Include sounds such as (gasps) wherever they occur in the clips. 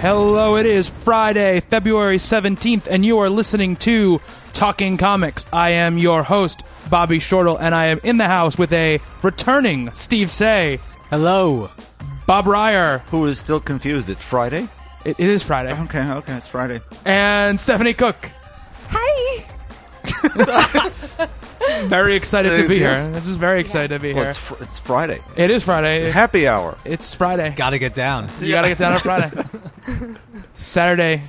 Hello, it is Friday, February 17th, and you are listening to Talking Comics. I am your host, Bobby Shortle, and I am in the house with a returning Steve Seigh, Hello. Bob Reyer, Who is still confused? It's Friday? it, it is Friday, Okay, okay, it's Friday. and Stephanie Cook. Hi. (laughs) Very excited to be Yes. here. This is very excited to be Well, here. it's, fr- it's Friday. It is Friday. Happy hour. It's Friday. Gotta get down. You gotta get down on Friday. (laughs) Saturday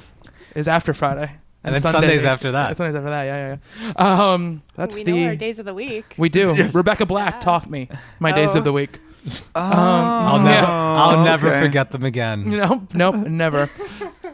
is after Friday. And then Sundays after that. Sundays after that, yeah, yeah, yeah. Um, that's we the know our days of the week. We do. Rebecca Black taught me my days Oh. of the week. I'll never, I'll never okay. forget them again. (laughs) Nope, nope, never.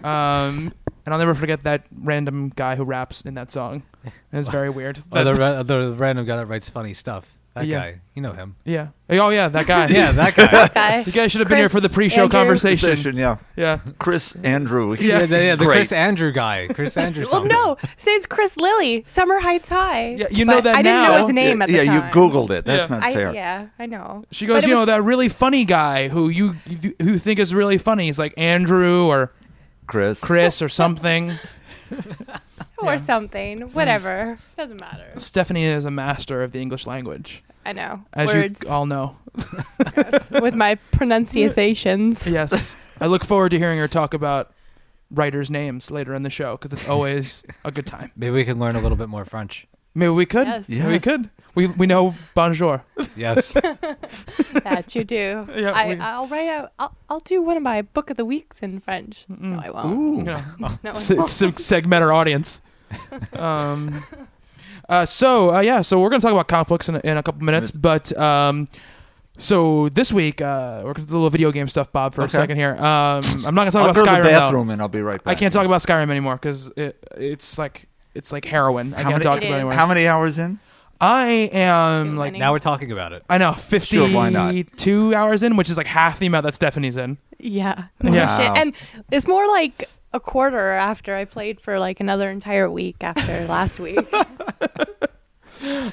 Um, and I'll never forget that random guy who raps in that song. (laughs) It's very weird. Or the, ra- the random guy that writes funny stuff. That Yeah. guy, you know him. yeah. Oh yeah, that guy. (laughs) Yeah, that guy. Guy. You guys should have been here for the pre-show Andrew. conversation. Station, yeah. Yeah. Chris Andrew. He's, yeah, the, yeah, the great. Chris Andrew guy. Chris (laughs) Andrew. Well, something. no, his name's Chris Lilley, Summer Heights High. Yeah, you know But that I didn't now. know his name at the yeah, time. you Googled it. That's Yeah. not I, fair. yeah, I know. She goes, But it you know, was- that really funny guy who you who think is really funny. He's like Andrew or Chris. Chris or something. Or yeah. something. Whatever. Doesn't matter. Stephanie is a master of the English language, I know. as Words you all know. with my (laughs) pronunciations. Yes. I look forward to hearing her talk about writers' names later in the show because it's always a good time. (laughs) Maybe we can learn a little bit more French. Maybe we could. Yes. Maybe we Yes. could. We we know bonjour. Yes. (laughs) That you do. Yeah, I, we- I'll write out. I'll, I'll do one of my book of the weeks in French. No, I won't. Ooh. You know, No, I s- won't. s- segment our audience. (laughs) Um, uh, so uh, yeah, so we're gonna talk about conflicts in a, in a couple minutes, but um, so this week uh, we're gonna do a little video game stuff, Bob, for a Okay. second here. Um, I'm not gonna talk I'll about go to Skyrim. the though. bathroom and I'll be right back. I can't talk about Skyrim anymore because it, it's like it's like heroin. I How can't many- talk It about it is. anymore. How many hours in? I am Too like many. now we're talking about it. I know Sure, why not? 52 hours in, which is like half the amount that Stephanie's in. Yeah. Yeah. Shit. And it's more like a quarter after I played for like another entire week after (laughs) last week. (laughs)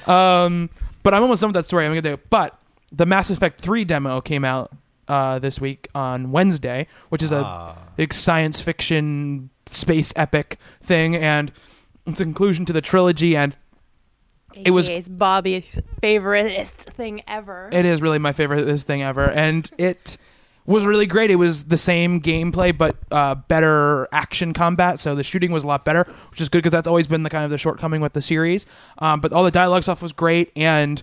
Um, but I'm almost done with that story. I'm gonna do. But the Mass Effect 3 demo came out uh, this week on Wednesday, which is a Ah. big science fiction space epic thing, and it's a conclusion to the trilogy. And It was- Bobby's favoriteest thing ever. it is really my favorite this thing ever, and it was really great. It was the same gameplay but uh, better action combat, so the shooting was a lot better, which is good because that's always been the kind of the shortcoming with the series. Um, but all the dialogue stuff was great, and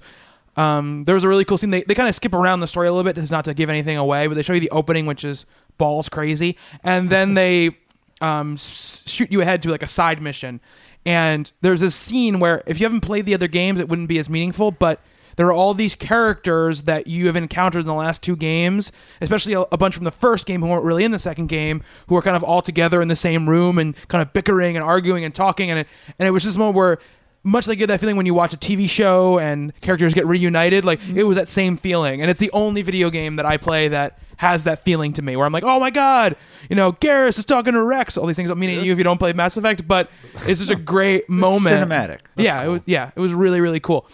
um, there was a really cool scene. They they kind of skip around the story a little bit, just not to give anything away, but they show you the opening, which is balls crazy, and then (laughs) they um, s- shoot you ahead to like a side mission. And there's this scene where if you haven't played the other games, it wouldn't be as meaningful, but there are all these characters that you have encountered in the last two games, especially a, a bunch from the first game who weren't really in the second game, who are kind of all together in the same room and kind of bickering and arguing and talking. And it, and it was just a moment where, much like you get that feeling when you watch a TV show and characters get reunited, like it was that same feeling. And it's the only video game that I play that has that feeling to me, where I'm like, oh my god, you know, Garrus is talking to Rex. All these things don't mean to you if you don't play Mass Effect, but it's just a (laughs) great moment. Cinematic. That's yeah, it was, yeah, it was really really cool.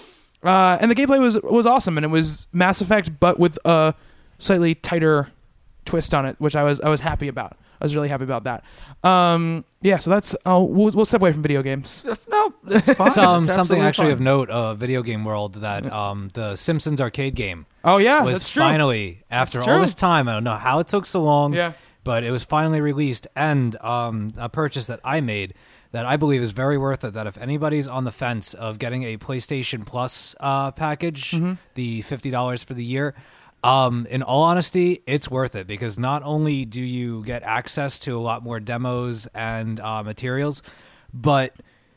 Uh, and the gameplay was was awesome, and it was Mass Effect, but with a slightly tighter twist on it, which I was I was happy about. I was really happy about that. Um, yeah, so that's oh, we'll, we'll step away from video games. That's, no, that's fine. Some That's something actually fine. of note, uh, video game world that um, the Simpsons arcade game Oh yeah, was that's true. finally after That's all this time. I don't know how it took so long. Yeah. but it was finally released and um, a purchase that I made. That I believe is very worth it. That if anybody's on the fence of getting a PlayStation Plus uh, package, Mm-hmm. the fifty dollars for the year. Um, in all honesty, it's worth it because not only do you get access to a lot more demos and uh, materials, but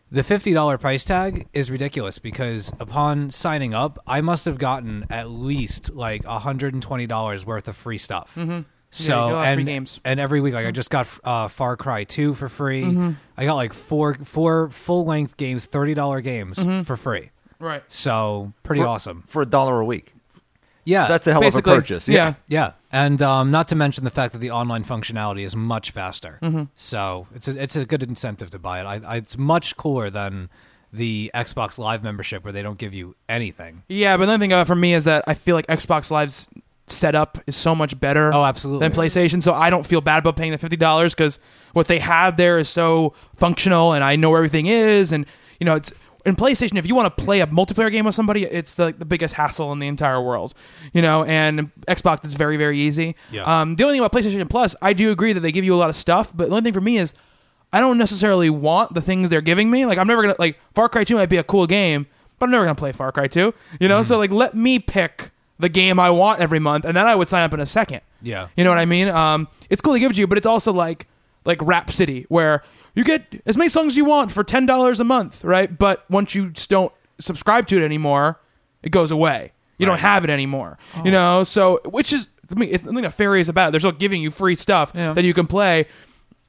the $50 price tag is ridiculous because upon signing up, I must have gotten at least like $120 worth of free stuff. Mm-hmm. So Yeah, you get a lot of and games. and every week like I just got uh, Far Cry 2 for free. Mm-hmm. I got like four four full-length games, $30 games Mm-hmm. for free. Right. So, pretty For- awesome. for a dollar a week. Yeah. That's a hell Basically, of a purchase. yeah. Yeah, and um, not to mention the fact that the online functionality is much faster. Mm-hmm. So it's a, it's a good incentive to buy it. I, I, it's much cooler than the Xbox Live membership where they don't give you anything. Yeah, but another thing uh, for me is that I feel like Xbox Live's setup is so much better. Oh, absolutely. Than PlayStation, so I don't feel bad about paying the fifty dollars because what they have there is so functional, and I know where everything is, and you know it's. In PlayStation, if you want to play a multiplayer game with somebody, it's the, the biggest hassle in the entire world, you know. And Xbox is very very easy. Yeah. Um, the only thing about PlayStation Plus, I do agree that they give you a lot of stuff, but the only thing for me is I don't necessarily want the things they're giving me. Like I'm never gonna like Far Cry 2 might be a cool game, but I'm never gonna play Far Cry 2. You know, so like let me pick the game I want every month, and then I would sign up in a second. Yeah. You know what I mean? Um, it's cool to give it to you, but it's also like like Rhapsody, where you get as many songs as you want for ten dollars a month, right? But once you just don't subscribe to it anymore, it goes away. You don't have it anymore. You know, so which is I mean, it's nothing nefarious about it. They're still giving you free stuff Yeah. that you can play.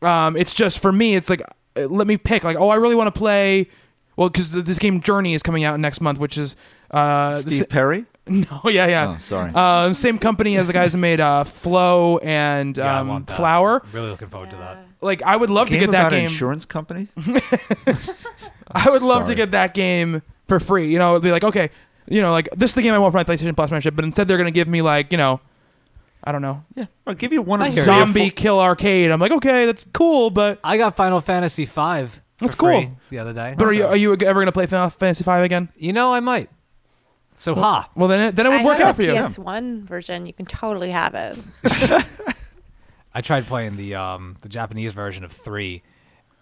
Um, it's just for me, it's like uh, let me pick. Like, oh, I really want to play. Well, because this game Journey is coming out next month, which is uh, Steve sa- Perry? (laughs) no, yeah, yeah. Oh, sorry. Um, same company as the guys who made uh, Flow and Yeah, I um, want that. Flower. Really looking forward to that. Like, I would love Game to get that about game. insurance companies? (laughs) (laughs) I would love to Sorry. get that game for free. You know, it'd be like, okay, you know, like this is the game I want for my PlayStation Plus membership, but instead they're going to give me like, you know, I don't know, yeah. I'll give you one I of hear the you. Zombie Kill Arcade. I'm like, okay, that's cool, but I got Final Fantasy V. for That's free cool. The other day. but are you So- are you ever going to play Final Fantasy V again? You know, I might. So ha. Well, then it, then it would I work have out for a you. PS1 version. You can totally have it. (laughs) I tried playing the um the Japanese version of three,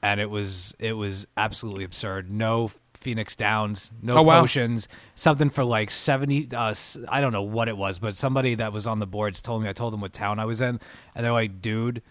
and it was it was absolutely absurd. No Phoenix Downs, no Oh, wow. potions, something for like seventy. Uh, s- I don't know what it was, but somebody that was on the boards told me. I told them what town I was in, and they're like, "Dude,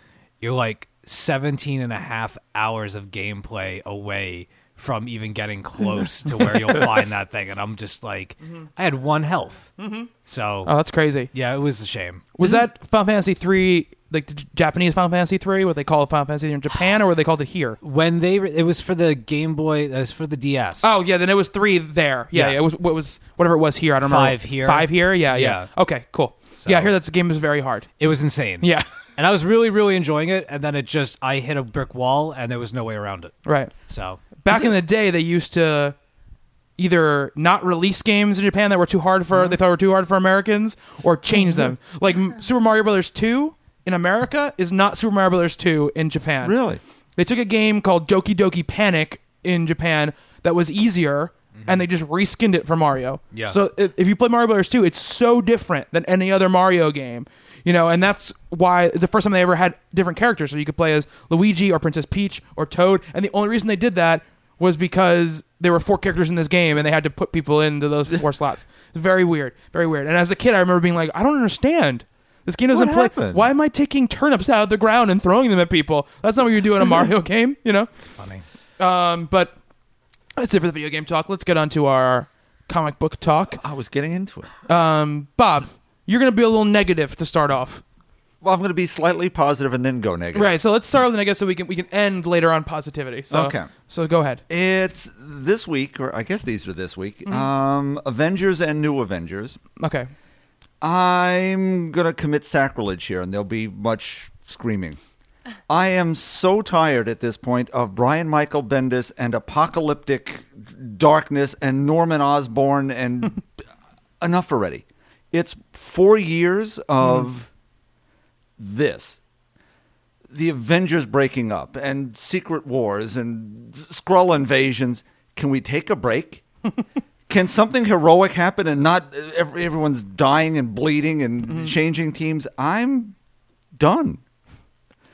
you're like 17 and a half hours of gameplay away." From even getting close to where you'll (laughs) find that thing, and I'm just like, mm-hmm. I had one health, mm-hmm. so Oh, that's crazy. yeah, it was a shame. Was that Final Fantasy three like the Japanese Final Fantasy three? What they call it Final Fantasy in Japan, or what they called it here? when they re- it was for the Game Boy, it was for the DS. Oh yeah, then it was three there. Yeah, Yeah. yeah, it was what was whatever it was here. I don't remember. Five here. Five here. Yeah, yeah. Yeah. Okay, cool. Yeah, I hear that the game is very hard. it was insane. Yeah, and I was really, really enjoying it. And then it just, I hit a brick wall, and there was no way around it. right. So Back in the day, they used to either not release games in Japan that were too hard for mm-hmm. they thought were too hard for Americans, or change mm-hmm. them. Like M- Super Mario Brothers two in America is not Super Mario Brothers two in Japan. Really? They took a game called Doki Doki Panic in Japan that was easier, mm-hmm. and they just reskinned it for Mario. Yeah. So if, if you play Mario Brothers 2, it's so different than any other Mario game. You know, and that's why it's the first time they ever had different characters. So you could play as Luigi or Princess Peach or Toad. And the only reason they did that was because there were four characters in this game, and they had to put people into those four (laughs) slots. It's very weird, very weird. And as a kid, I remember being like, I don't understand. This game doesn't What play. happened? Why am I taking turnips out of the ground and throwing them at people? That's not what you do in a Mario (laughs) game, you know. it's funny. Um, but that's it for the video game talk. Let's get on to our comic book talk. I was getting into it. Um, Bob, you're going to be a little negative to start off, Well, I'm going to be slightly positive and then go negative. right? So let's start with the negative, so we can we can end later on positivity. So, Okay. So go ahead. It's this week, or I guess these are this week. Mm-hmm. Um, Avengers and New Avengers. Okay. I'm gonna commit sacrilege here, and there'll be much screaming. I am so tired at this point of Brian Michael Bendis and apocalyptic darkness and Norman Osborn and (laughs) enough already. It's four years of this. The Avengers breaking up and secret wars and Skrull invasions. Can we take a break? (laughs) Can something heroic happen and not ev- everyone's dying and bleeding and mm-hmm. changing teams? I'm done.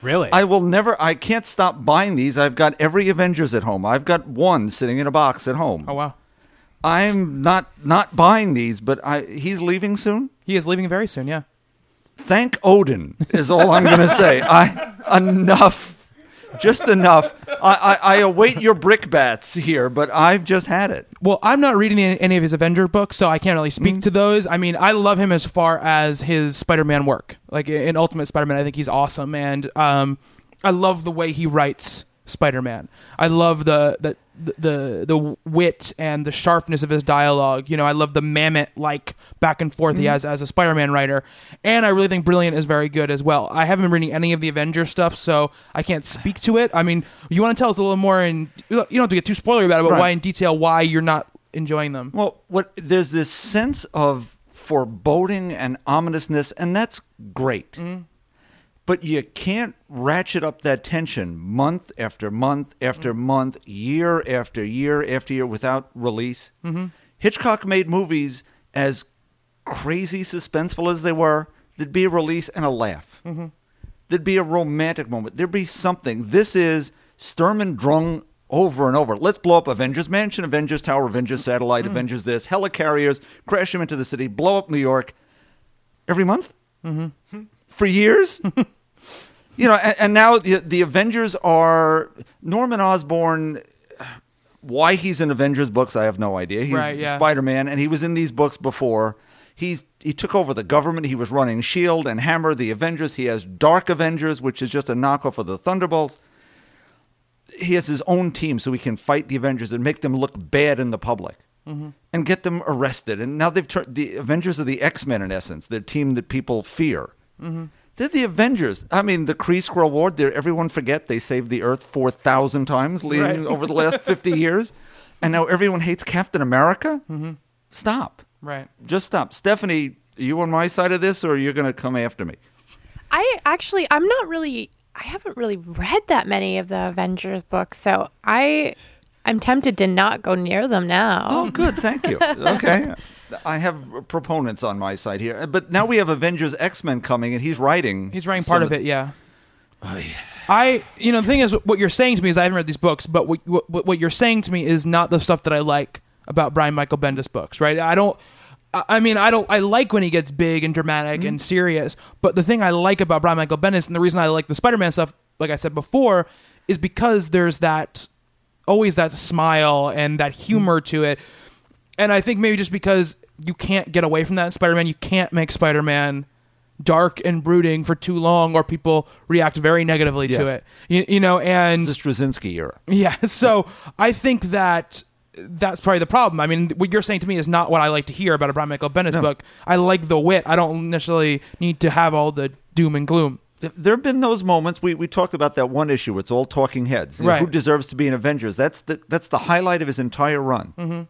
Really? I will never. I can't stop buying these. I've got every Avengers at home. I've got one sitting in a box at home. Oh wow, I'm not not buying these, but I he's leaving soon. he is leaving very soon. Yeah. Thank Odin is all I'm going to say. I enough, just enough. I, I, I await your brickbats here, but I've just had it. Well, I'm not reading any, any of his Avenger books, so I can't really speak to those. I mean, I love him as far as his Spider-Man work. Like in Ultimate Spider-Man, I think he's awesome, and um, I love the way he writes Spider-Man. I love the the the the wit and the sharpness of his dialogue. You know, I love the mammoth like back and forth he mm-hmm. has as a Spider-Man writer, and I really think Brilliant is very good as well. I haven't been reading any of the Avenger stuff, so I can't speak to it. I mean, you want to tell us a little more, and you don't have to get too spoilery about it, but Right. why in detail why you're not enjoying them? Well, what there's this sense of foreboding and ominousness, and that's great. Mm-hmm. But you can't ratchet up that tension month after month after mm-hmm. month, year after year after year without release. Mm-hmm. Hitchcock made movies as crazy suspenseful as they were. There'd be a release and a laugh. Mm-hmm. There'd be a romantic moment. There'd be something. This is Sturm und Drang over and over. Let's blow up Avengers Mansion, Avengers Tower, Avengers Satellite, Avengers this, helicarriers, crash them into the city, blow up New York every month hmm. For years. (laughs) you know, and, and now the, the Avengers are Norman Osborn. Why he's in Avengers books, I have no idea. He's Right, yeah. Spider Man, and he was in these books before. He's he took over the government. He was running Shield and Hammer, the Avengers. He has Dark Avengers, which is just a knockoff of the Thunderbolts. He has his own team, so he can fight the Avengers and make them look bad in the public, mm-hmm. and get them arrested. And now they've turned the Avengers are the X Men in essence, the team that people fear. Mm-hmm. They're the Avengers. I mean, the Kree Skrull War. They're, everyone forget they saved the Earth four thousand times leading Right. over the last fifty (laughs) years, and now everyone hates Captain America. Mm-hmm. Stop. Right. Just stop. Stephanie, are you on my side of this, or are you going to come after me? I actually, I'm not really. I haven't really read that many of the Avengers books, so I, I'm tempted to not go near them now. Oh, good. Thank you. (laughs) Okay. I have proponents on my side here, but now we have Avengers X Men coming, and he's writing. He's writing part of it, yeah. I, you know, the thing is, what you're saying to me is I haven't read these books, but what, what what you're saying to me is not the stuff that I like about Brian Michael Bendis books, right? I don't. I mean, I don't. I like when he gets big and dramatic mm-hmm. and serious, but the thing I like about Brian Michael Bendis and the reason I like the Spider-Man stuff, like I said before, is because there's that always that smile and that humor mm-hmm. to it. And I think maybe just because you can't get away from that in Spider-Man, you can't make Spider-Man dark and brooding for too long, or people react very negatively to it. You, you know, and It's Straczynski era. yeah, (laughs) so I think that that's probably the problem. I mean, what you're saying to me is not what I like to hear about a Brian Michael Bendis book. I like the wit. I don't necessarily need to have all the doom and gloom. There have been those moments. We, we talked about that one issue. Where it's all talking heads. You know, Right. who deserves to be an Avengers? That's the that's the highlight of his entire run. Mm-hmm.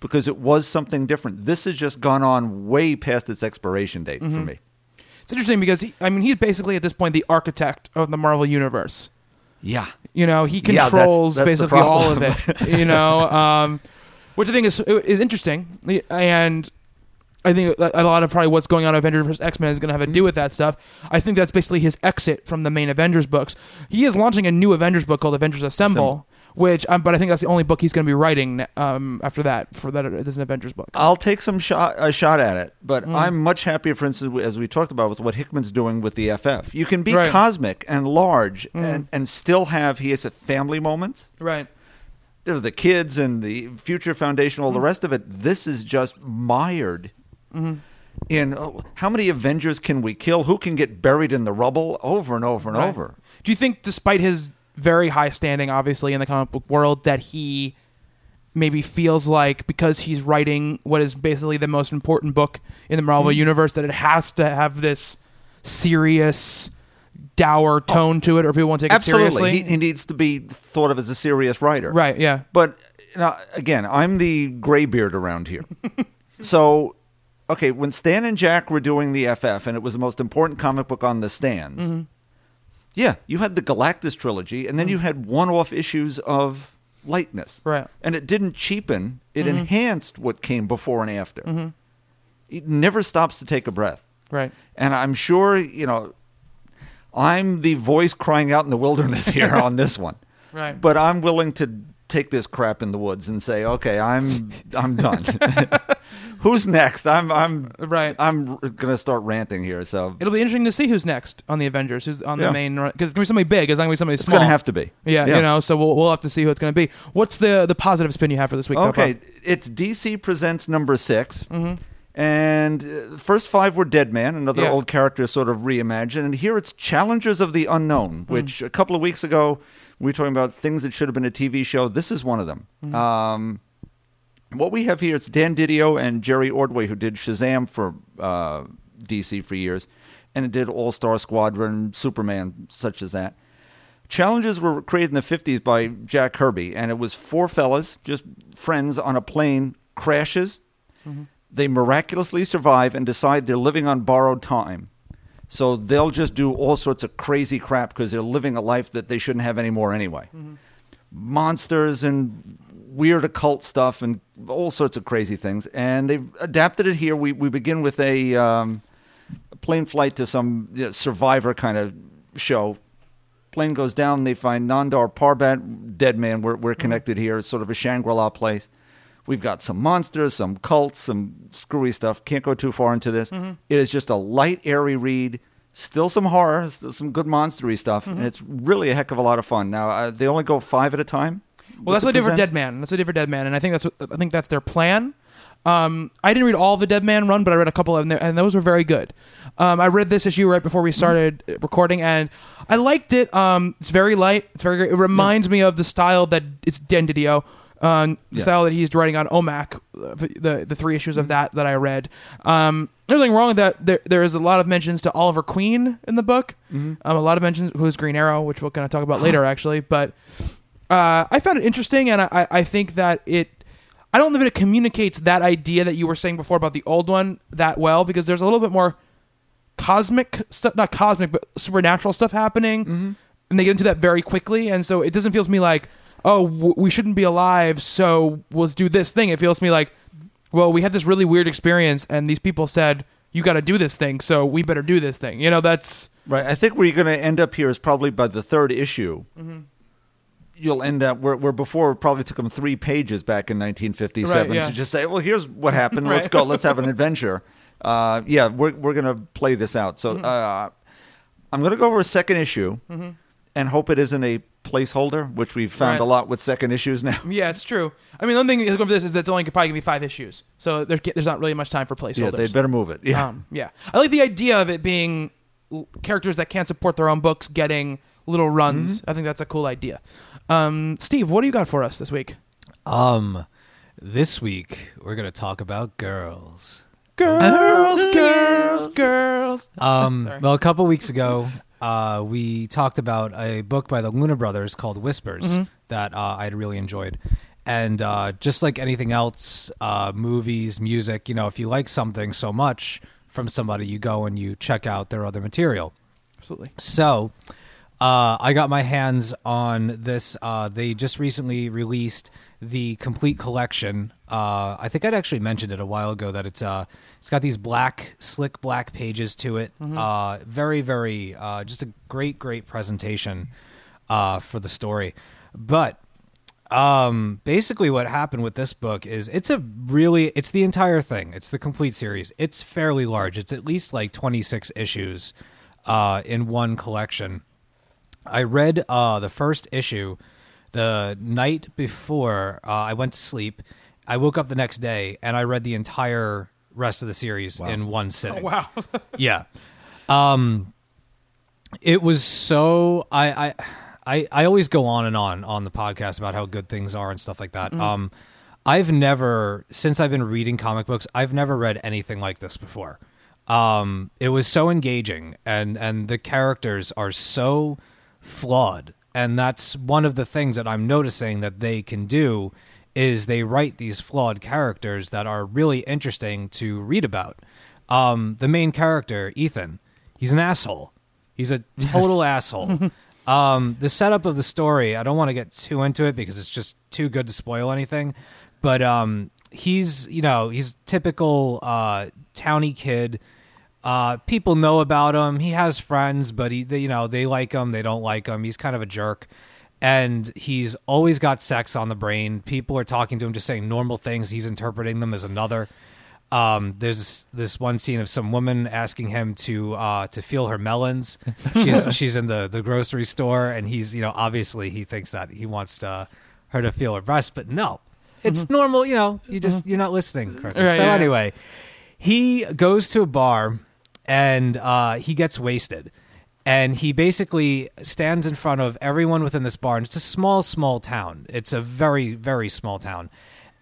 Because it was something different. This has just gone on way past its expiration date Mm-hmm. for me. It's interesting because he, I mean, he's basically at this point the architect of the Marvel universe. Yeah. You know, he Yeah, that's- controls that's basically all of it. You know, (laughs) um, which I think is is interesting, and I think a lot of probably what's going on in Avengers vs X Men is going to have to do with that stuff. I think that's basically his exit from the main Avengers books. He is launching a new Avengers book called Avengers Assemble. Which, um, but I think that's the only book he's going to be writing um, after that for that it is an Avengers book. I'll take some shot a shot at it, but Mm. I'm much happier, for instance, as we talked about with what Hickman's doing with the FF. You can be Right. Mm. cosmic and large and, and still have he has a family moments. Right. The kids and the future foundation, all the Mm. rest of it. This is just mired Mm-hmm. in oh, how many Avengers can we kill? Who can get buried in the rubble over and over and Right. over? Do you think, despite his very high standing, obviously in the comic book world, that he maybe feels like because he's writing what is basically the most important book in the Marvel Hmm. universe, that it has to have this serious, dour tone to it, or if people won't take it Oh. Seriously? he, he needs to be thought of as a serious writer. right? Yeah. But now, again, I'm the graybeard around here. (laughs) so, okay, when Stan and Jack were doing the FF, and it was the most important comic book on the stands, Mm-hmm. Yeah, you had the Galactus trilogy, and then you had one off issues of lightness. Right. Mm-hmm. And it didn't cheapen, it enhanced what came before and after. It never stops to take a breath. Right. And I'm sure, you know, I'm the voice crying out in the wilderness (laughs) here on this one. Right. But I'm willing to take this crap in the woods and say, okay, I'm I'm done. (laughs) Who's next? I'm I'm Right. I'm gonna start ranting here. So It'll be interesting to see who's next on the Avengers, who's on Yeah. the main because it's gonna be somebody big. It's not gonna be somebody it's small. gonna have to be. Yeah, you know. So we'll we'll have to see who it's gonna be. What's the the positive spin you have for this week? Okay, it's DC presents number 6 and uh, the first five were Deadman, another Yeah. old character sort of reimagined, and here it's Challengers of the Unknown, which a couple of weeks ago were talking about things that should have been a TV show. This is one of them. Um, what we have here, it's Dan Didio and Jerry Ordway, who did Shazam for uh, DC for years, and it did All Star Squadron, Superman, such as that. Challengers were created in the 50s by Jack Kirby, and it was four fellas, just friends on a plane, crashes. They miraculously survive and decide they're living on borrowed time. So they'll just do all sorts of crazy crap because they're living a life that they shouldn't have anymore anyway. Monsters and weird occult stuff and all sorts of crazy things. And they've adapted it here. We, we begin with a, um, plane flight to some you know, survivor kind of show plane goes down. They find Nanda Parbat, dead man. We're, we're connected here. It's sort of a Shangri La place. We've got some monsters, some cults, some screwy stuff. Can't go too far into this. It is just a light, airy read. Still some horror, still some good monstery stuff, and it's really a heck of a lot of fun. Now uh, they only go five at a time. Well, that's what they did for Dead Man. That's what they did for Deadman, and I think that's what, I think that's their plan. Um, I didn't read all the Deadman run, but I read a couple of them, and those were very good. Um, I read this issue right before we started recording, and I liked it. Um, it's very light. It's very great. It reminds me of the style that it's Dan Didio, um, the Yeah. style that he's writing on OMAC, the the three issues of that that I read. Um, there's nothing wrong with that. There, there is a lot of mentions to Oliver Queen in the book. Um, a lot of mentions who's Green Arrow, which we'll kind of talk about later, (gasps) actually. But uh, I found it interesting, and I, I think that it. I don't know that it communicates that idea that you were saying before about the old one that well, because there's a little bit more cosmic stuff, not cosmic, but supernatural stuff happening, and they get into that very quickly, and so it doesn't feel to me like, oh, w- we shouldn't be alive, so let's do this thing. It feels to me like, well, we had this really weird experience, and these people said you got to do this thing, so we better do this thing. You know, that's Right. I think where you're going to end up here is probably by the third issue. Mm-hmm. You'll end up where, where before it probably took them three pages back in 1957 Right, yeah. to just say, well, here's what happened. (laughs) Let's go. Let's have an adventure. (laughs) Uh, yeah, we're, we're going to play this out. Mm-hmm. So uh, I'm going to go over a second issue and hope it isn't a placeholder, which we've found Right. a lot with second issues now. (laughs) yeah, it's true. I mean, one thing is going for this is that it's only probably gonna be five issues, so there, there's not really much time for placeholders. Yeah, they better move it. Yeah. Um, yeah. I like the idea of it being characters that can't support their own books getting little runs. Mm-hmm. I think that's a cool idea. Um, Steve, what do you got for us this week? Um, this week we're gonna talk about girls. Girls, (laughs) girls, girls. Um, (laughs) well, a couple weeks ago, uh, we talked about a book by the Luna Brothers called Whispers Mm-hmm. that uh, I'd really enjoyed. And uh, just like anything else, uh, movies, music, you know, if you like something so much from somebody, you go and you check out their other material. Absolutely. So, uh, I got my hands on this. Uh, they just recently released the complete collection. Uh, I think I'd actually mentioned it a while ago that it's uh, it's got these black, slick black pages to it. Uh, very, very, uh, just a great, great presentation uh, for the story. But um basically what happened with this book is it's a really it's the entire thing it's the complete series it's fairly large it's at least like 26 issues uh in one collection i read uh the first issue the night before uh, i went to sleep i woke up the next day and i read the entire rest of the series in one sitting Wow. (laughs) yeah. Um it was so I I I I always go on and on on the podcast about how good things are and stuff like that. Um I've never since I've been reading comic books, I've never read anything like this before. Um it was so engaging and and the characters are so flawed and that's one of the things that I'm noticing that they can do is they write these flawed characters that are really interesting to read about. Um, the main character, Ethan, he's an asshole. He's a total (laughs) asshole. Um, the setup of the story, I don't want to get too into it because it's just too good to spoil anything. But um, he's, you know, he's typical uh, towny kid. Uh, people know about him. He has friends, but he, they, you know, they like him. They don't like him. He's kind of a jerk, and he's always got sex on the brain. People are talking to him, just saying normal things. He's interpreting them as another. Um, there's this one scene of some woman asking him to uh, to feel her melons. She's (laughs) she's in the, the grocery store, and he's you know obviously he thinks that he wants to, her to feel her breast, but no, it's normal. You know, you just you're not listening. Right, so yeah. anyway, he goes to a bar and uh, he gets wasted. And he basically stands in front of everyone within this bar. And it's a small, small town. It's a very, very small town.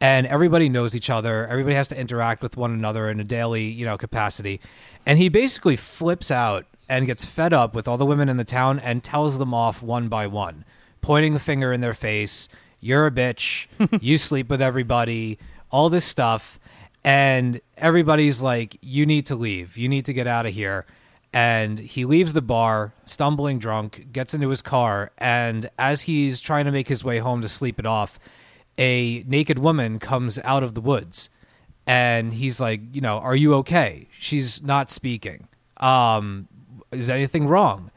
And everybody knows each other. Everybody has to interact with one another in a daily, you know, capacity. And he basically flips out and gets fed up with all the women in the town and tells them off one by one, pointing the finger in their face. You're a bitch. (laughs) you sleep with everybody. All this stuff and everybody's like you need to leave. You need to get out of here. And he leaves the bar stumbling drunk gets into his car and as he's trying to make his way home to sleep it off a naked woman comes out of the woods. And he's like you know are you okay? She's not speaking. Um is anything wrong?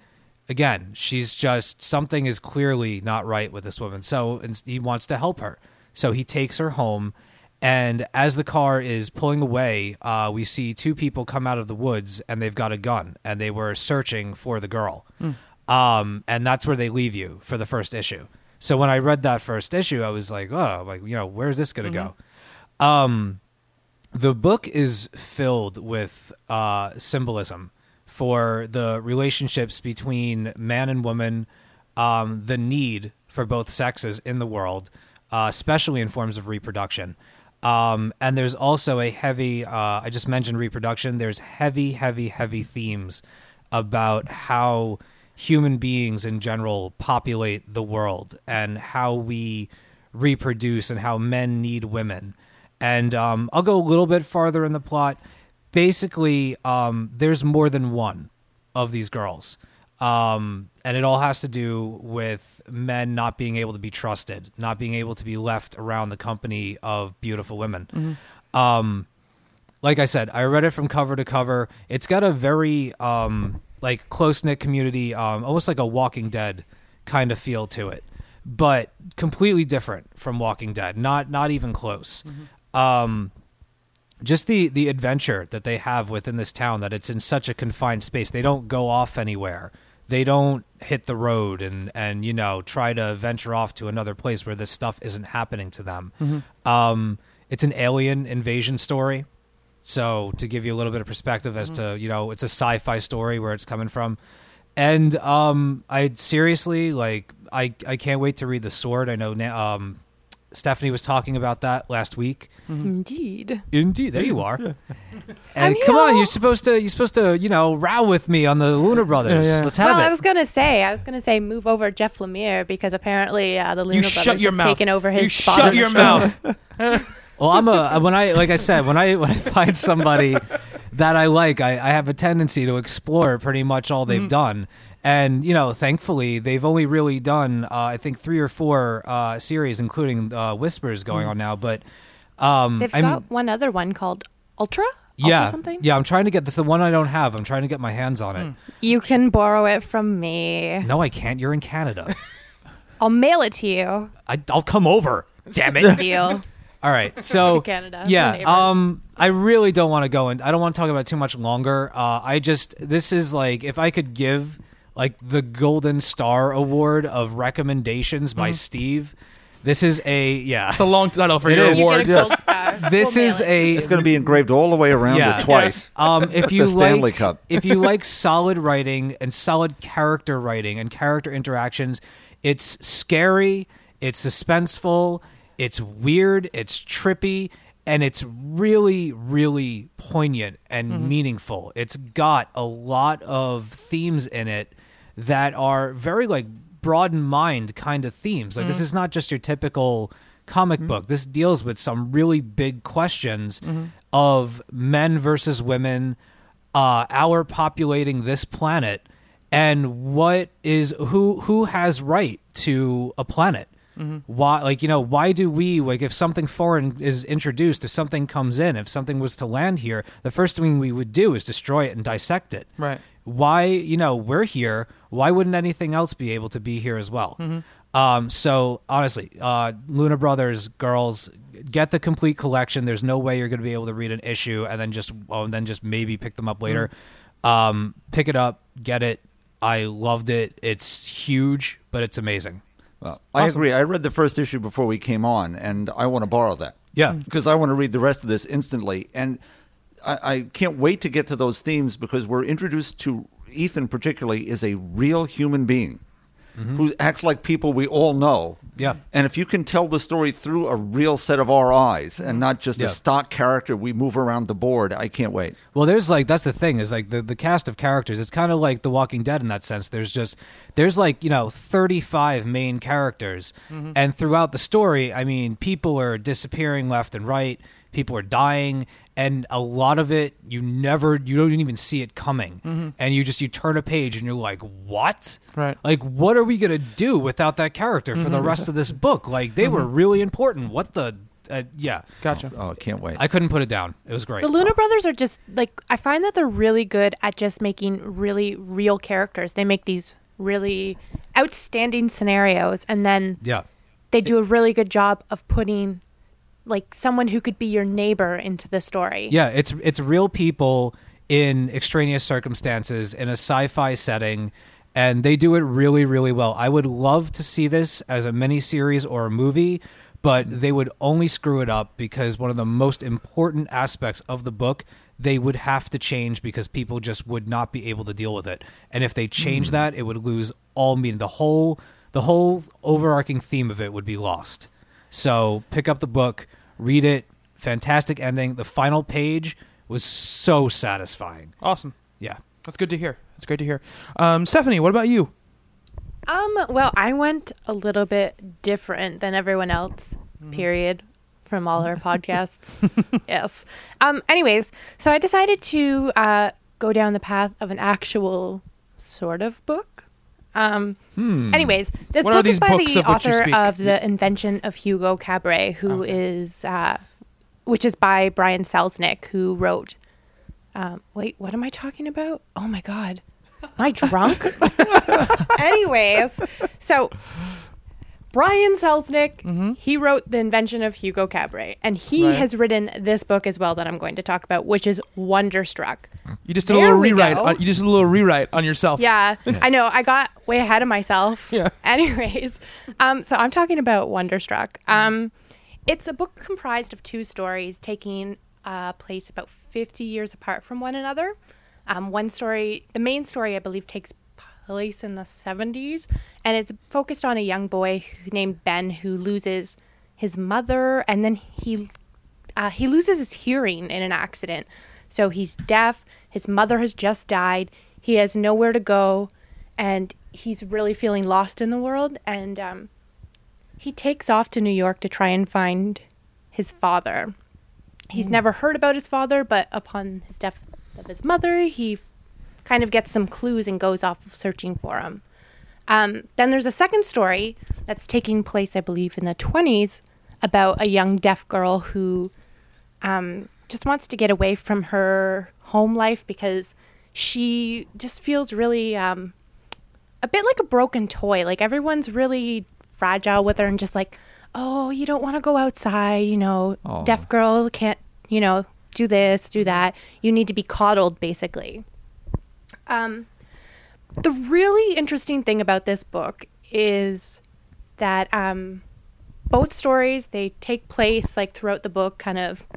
Again she's just something is clearly not right with this woman. So and he wants to help her. So he takes her home and as the car is pulling away, uh, we see two people come out of the woods and they've got a gun and they were searching for the girl. Um, and that's where they leave you for the first issue. So when I read that first issue, I was like, oh, like, you know, where's this going to go? Um, the book is filled with uh, symbolism for the relationships between man and woman, um, the need for both sexes in the world, uh, especially in forms of reproduction. Um, and there's also a heavy, uh, I just mentioned reproduction, there's heavy, heavy, heavy themes about how human beings in general populate the world and how we reproduce and how men need women. And um, I'll go a little bit farther in the plot. Basically, um, there's more than one of these girls. Um, and it all has to do with men not being able to be trusted, not being able to be left around the company of beautiful women. Um, like I said, I read it from cover to cover. It's got a very um, like close knit community, um, almost like a Walking Dead kind of feel to it, but completely different from Walking Dead. Not not even close. Um, just the the adventure that they have within this town that it's in such a confined space. They don't go off anywhere. They don't hit the road and and you know try to venture off to another place where this stuff isn't happening to them. Um, it's an alien invasion story. So to give you a little bit of perspective as to you know it's a sci-fi story where it's coming from, and um, I seriously like I I can't wait to read the sword. I know um, Stephanie was talking about that last week. Indeed. Indeed, there you are. And I'm come on, you're supposed to you're supposed to you know row with me on the Luna Brothers. Yeah, yeah. Let's have well, I it. was gonna say, I was gonna say, move over Jeff Lemire because apparently uh, the Luna You Brothers shut your have mouth. taken over his you spot. shut on the your show. mouth. (laughs) (laughs) Well, I'm a when I like I said when I when I find somebody that I like, I, I have a tendency to explore pretty much all Mm-hmm. they've done. And you know, thankfully, they've only really done uh, I think three or four uh, series, including uh, Whispers going on now. But um. They've I got mean, one other one called Ultra. yeah, something. yeah. I'm trying to get this. The one I don't have. I'm trying to get my hands on it. You can borrow it from me. No, I can't. You're in Canada. (laughs) I'll mail it to you. I, I'll come over. Damn it. Deal. (laughs) All right. (laughs) So Canada, Yeah. Um I really don't want to go and I don't want to talk about it too much longer. Uh I just this is like if I could give like the Golden Star Award of recommendations by Steve. This is a yeah. It's a long title for It your is. You award. get a Yes. star. (laughs) this We'll is mail it. a It's going to be engraved all the way around Yeah. it twice. Um, if you The Stanley like, Cup. if you like solid writing and solid character writing and character interactions, it's scary, it's suspenseful, it's weird, it's trippy, and it's really, really poignant and Mm-hmm. meaningful. It's got a lot of themes in it that are very like broad in mind kind of themes. Like Mm. this is not just your typical comic Mm-hmm. book. This deals with some really big questions of men versus women, uh, our populating this planet, and what is who who has right to a planet. Why, like you know, why do we like if something foreign is introduced, if something comes in, if something was to land here, the first thing we would do is destroy it and dissect it. Right. Why, you know, we're here. Why wouldn't anything else be able to be here as well? Um, so honestly, uh, Luna Brothers girls get the complete collection. There's no way you're going to be able to read an issue and then just oh, and then just maybe pick them up later. Um, pick it up, get it. I loved it. It's huge, but it's amazing. Well, I agree. I read the first issue before we came on, and I want to borrow that. Yeah. because I want to read the rest of this instantly, and I, I can't wait to get to those themes because we're introduced to Ethan, particularly, is a real human being mm-hmm. who acts like people we all know. Yeah. and if you can tell the story through a real set of our eyes and mm-hmm. not just Yeah. a stock character we move around the board, I can't wait. Well, there's like that's the thing is like the the cast of characters. It's kind of like The Walking Dead in that sense. There's just there's like you know 35 main characters, mm-hmm. and throughout the story, I mean, people are disappearing left and right. People are dying, and a lot of it you never you don't even see it coming, mm-hmm. and you just you turn a page and you're like, what? Right. Like, what are we gonna do without that character for the mm-hmm. rest of this book? Like, they were mm-hmm. really important. What the? Uh, yeah, Gotcha. Oh, I can't wait. I couldn't put it down. It was great. The Luna Brothers are just like I find that they're really good at just making really real characters. They make these really outstanding scenarios and then yeah. they do a really good job of putting like someone who could be your neighbor into the story. Yeah, it's it's real people in extraneous circumstances in a sci-fi setting and they do it really really well. I would love to see this as a miniseries or a movie, but they would only screw it up because one of the most important aspects of the book they would have to change because people just would not be able to deal with it. And if they change hmm. that, it would lose all meaning. The whole the whole overarching theme of it would be lost. So pick up the book, read it. Fantastic ending. The final page was so satisfying. Awesome. Yeah. That's good to hear. That's great to hear. Um, Stephanie, what about you? Um well, I went a little bit different than everyone else. Period. From all our (laughs) podcasts. (laughs) yes. Um anyways, so I decided to uh go down the path of an actual sort of book. Um anyways, this What book is by the of author of The Invention of Hugo Cabret, who is uh which is by Brian Selznick, who wrote um, wait, what am I talking about? Oh my god. Am I drunk? (laughs) Anyways, so Brian Selznick, he wrote The Invention of Hugo Cabret, and he Right. has written this book as well that I'm going to talk about, which is Wonderstruck. You just did a little rewrite. On, you just did a little rewrite on yourself. Yeah, (laughs) I know. I got way ahead of myself. (laughs) Yeah. (laughs) Anyways, um, so I'm talking about Wonderstruck. Um, it's a book comprised of two stories taking uh, place about 50 years apart from one another. Um, one story, the main story, I believe, takes place in the 70s, and it's focused on a young boy named Ben who loses his mother, and then he uh, he loses his hearing in an accident. So he's deaf. His mother has just died. He has nowhere to go, and he's really feeling lost in the world. And um, he takes off to New York to try and find his father. He's never heard about his father, but upon his death of his mother, he kind of gets some clues and goes off searching for him. Um, then there's a second story that's taking place, I believe, in the 20s about a young deaf girl who um, just wants to get away from her home life because she just feels really um, a bit like a broken toy. Like everyone's really fragile with her and just like, oh, you don't want to go outside, you know, deaf girl can't, you know, do this, do that. You need to be coddled, basically. Um, the really interesting thing about this book is that um, both stories they take place like throughout the book, kind of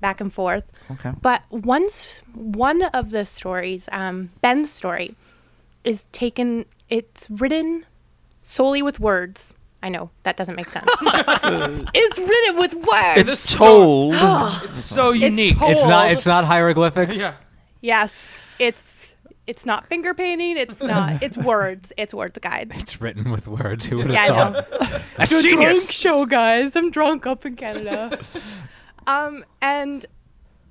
back and forth. Okay. But once one of the stories, um, Ben's story, is taken. It's written solely with words. I know that doesn't make sense. (laughs) it's written with words. It's told. (gasps) So unique. told- It's not it's not hieroglyphics. yeah. yes, it's it's not finger painting. It's not. (laughs) It's words. It's words, guys. It's written with words. Who would have Yeah, I thought? know. (laughs) That's (laughs) It's a drunk show, guys. I'm drunk up in Canada. um, and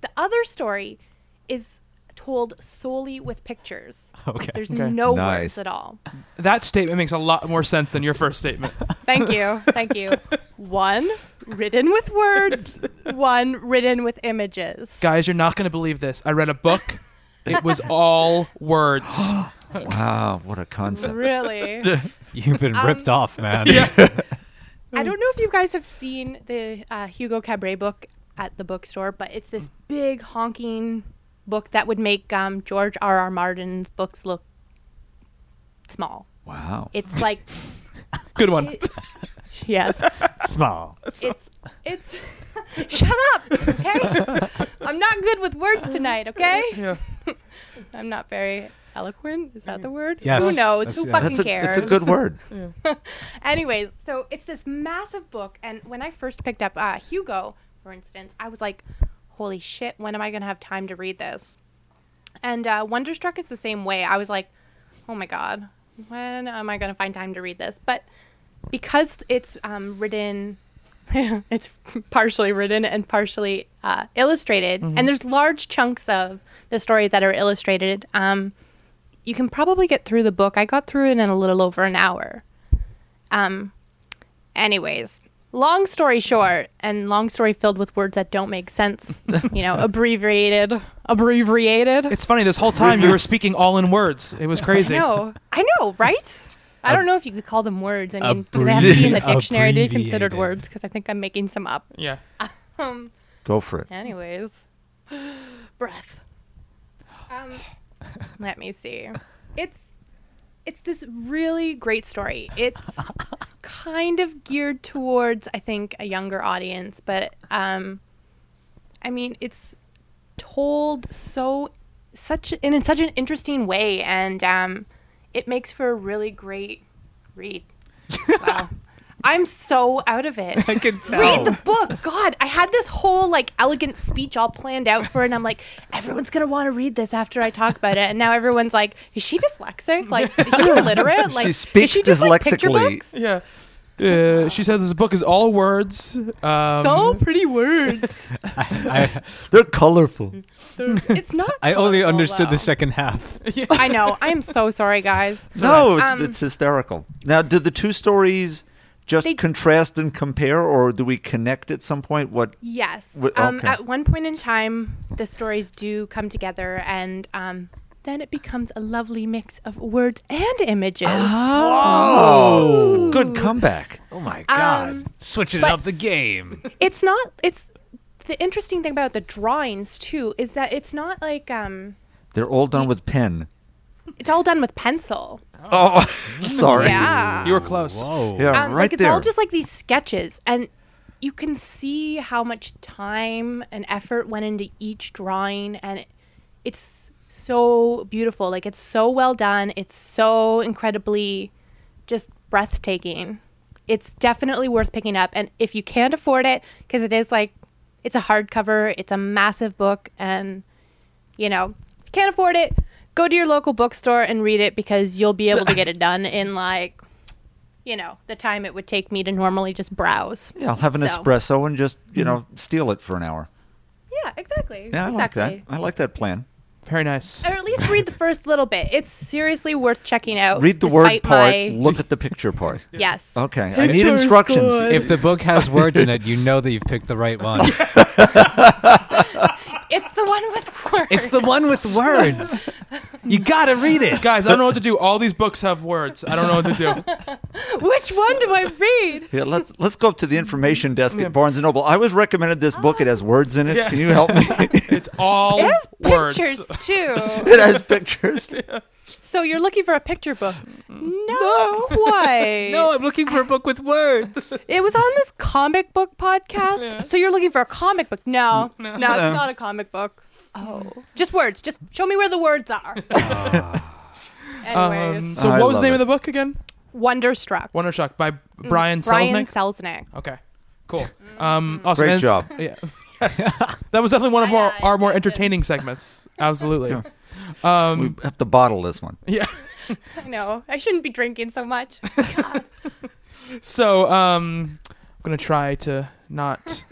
the other story is told solely with pictures. Okay. There's Okay. no Nice. words at all. That statement makes a lot more sense than your first statement. Thank you. Thank you. One written with words, one written with images. Guys, you're not going to believe this. I read a book. It was all words. (gasps) Wow, what a concept. Really? (laughs) You've been Um, ripped off, man. Yeah. (laughs) I don't know if you guys have seen the uh, Hugo Cabret book at the bookstore, but it's this big honking book that would make um, George R. R. Martin's books look small. Wow. It's like, (laughs) Good one. it- yes, Small. it's it's. Shut up, okay? I'm not good with words tonight, okay? Yeah. (laughs) I'm not very eloquent. Is that the word? Yes. Who knows? That's- Who yeah. fucking That's a, cares? it's a good word. (laughs) (laughs) Anyways, so it's this massive book, and when I first picked up uh, Hugo, for instance, I was like, "Holy shit! When am I gonna have time to read this?" And uh, Wonderstruck is the same way. I was like, "Oh my god, when am I gonna find time to read this?" But because it's um, written, (laughs) it's partially written and partially uh, illustrated, and there's large chunks of the story that are illustrated. Um, you can probably get through the book. I got through it in a little over an hour. Um, anyways, long story short, and long story filled with words that don't make sense. you know, (laughs) abbreviated, abbreviated. It's funny. This whole time you were speaking all in words. It was (laughs) crazy. I know, I know, right? I don't know if you could call them words. I mean, do they have to be in the dictionary to be considered Abbreviated. words? Because I think I'm making some up. Yeah. (laughs) Um, Go for it. anyways, (gasps) breath. Um, (laughs) let me see. It's it's this really great story. It's (laughs) kind of geared towards I think a younger audience, but um, I mean it's told so such in such an interesting way, and um, it makes for a really great read. (laughs) Wow. I'm so out of it. I can tell. Read the book. God, I had this whole like elegant speech all planned out for it, and I'm like, everyone's gonna want to read this after I talk about it. And now everyone's like, is she dyslexic? Like, is she (laughs) illiterate? Like, She is she just, like, picture dyslexically. books? Yeah. Uh, she said this book is all words. Um, So pretty words. (laughs) I, They're colorful. it's not. (laughs) I only understood though. the second half. (laughs) I know. I am so sorry, guys. no, it's, Um, it's hysterical. Now, did the two stories just They- contrast and compare, or do we connect at some point? What? Yes. Wh- Um, okay. At one point in time, the stories do come together, and um, then it becomes a lovely mix of words and images. Oh, good comeback. Oh my god. Um, Switching up the game. it's not. It's the interesting thing about the drawings too is that it's not like um, They're all done with pen. it's all done with pencil. Oh, (laughs) sorry. Yeah. You were close. Whoa. Yeah, um, right like it's there. all just like these sketches and you can see how much time and effort went into each drawing and it, it's so beautiful. Like it's so well done. It's so incredibly just breathtaking. It's definitely worth picking up. And if you can't afford it because it is like it's a hardcover it's a massive book and you know if you can't afford it go to your local bookstore and read it because you'll be able to get it done (laughs) in like you know the time it would take me to normally just browse. Yeah, I'll have an So- espresso and just you mm-hmm. know steal it for an hour. yeah exactly. Yeah, I exactly like that. I like that plan. Very nice. or at least read the (laughs) first little bit it's seriously worth checking out Read the word part. my- Look at the picture part. (laughs) yes Okay, I need instructions. If the book has words in it, you know that you've picked the right one. (laughs) it's the one with words it's the one with words. You gotta read it. Guys, I don't know what to do. All these books have words. I don't know what to do. (laughs) which one do i read Yeah, let's let's go up to the information desk at Barnes and Noble. I was recommended this book. It has words in it. Yeah. Can you help me? (laughs) It's all it has words. pictures too (laughs) it has pictures. So you're looking for a picture book no quite (laughs) No, I'm looking for a book with words. (laughs) It was on this comic book podcast. So you're looking for a comic book? No, no, it's not a comic book. Oh, just words. Just show me where the words are. (laughs) Anyways, Um, so I what was the name it. of the book again? Wonderstruck. Wonderstruck by Brian Selznick? Brian Selznick. Selznick. Okay, cool. Um, awesome. Great And it's- job. Yeah. Yes. that was definitely one of our, Aye, aye, our more entertaining segments. Absolutely. Yeah. Um, We have to bottle this one. yeah. (laughs) I know. I shouldn't be drinking so much. (laughs) So um, I'm gonna try to not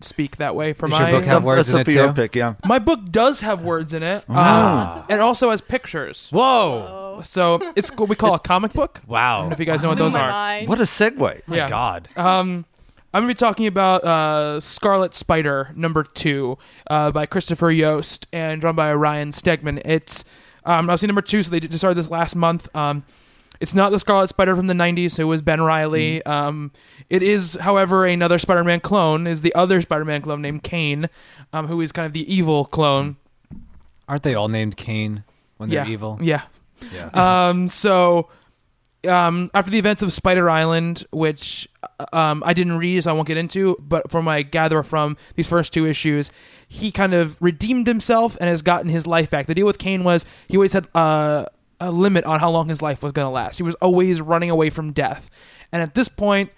speak that way for Does my your book have words in it too? pick, yeah. my book does have words in it, um, and also has pictures. Whoa! So it's what we call a comic book. I Wow! don't know if you guys know what those are. mind. What a segue. My Yeah. God. Um, I'm gonna be talking about uh, Scarlet Spider number two uh, by Christopher Yost and drawn by Ryan Stegman. It's um, obviously number two, so they just started this last month. Um, it's not the Scarlet Spider from the '90s, so it was Ben Reilly. Um, it is, however, another Spider-Man clone. Is the other Spider-Man clone named Kaine, um, who is kind of the evil clone. Aren't they all named Kaine when they're yeah, evil? Yeah. Yeah. Um, so um, after the events of Spider Island, which um, I didn't read, so I won't get into, but from what I gather from these first two issues, he kind of redeemed himself and has gotten his life back. The deal with Kaine was he always had uh, a limit on how long his life was going to last. He was always running away from death. And at this point,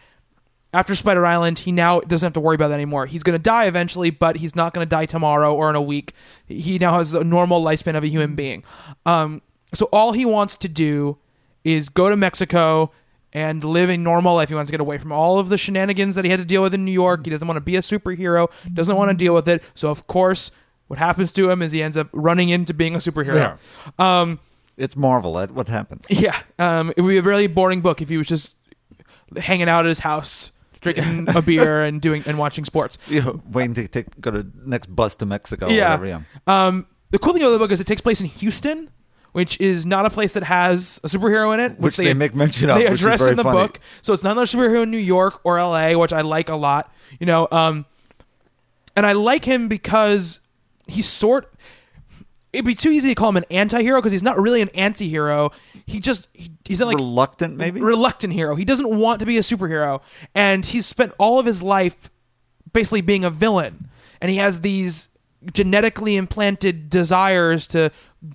after Spider Island, he now doesn't have to worry about that anymore. He's going to die eventually, but he's not going to die tomorrow or in a week. He now has the normal lifespan of a human being. Um, so all he wants to do is go to Mexico and live a normal life. He wants to get away from all of the shenanigans that he had to deal with in New York. He doesn't want to be a superhero, doesn't want to deal with it. So, of course, what happens to him is he ends up running into being a superhero. Um, It's Marvel. That what happens. (laughs) yeah, um, it would be a really boring book if he was just hanging out at his house, drinking (laughs) a beer and doing and watching sports. (laughs) You know, waiting to take go to next bus to Mexico. or yeah. Whatever, yeah. Um, the cool thing about the book is it takes place in Houston, which is not a place that has a superhero in it, Which they make mention of, They which address in the funny. book, so it's not another superhero in New York or L.A., which I like a lot. You know, um, and I like him because he's sort. It'd be too easy to call him an anti-hero because he's not really an anti-hero. He just he, he's not like Reluctant, maybe. reluctant hero. He doesn't want to be a superhero, and he's spent all of his life basically being a villain. And he has these genetically implanted desires to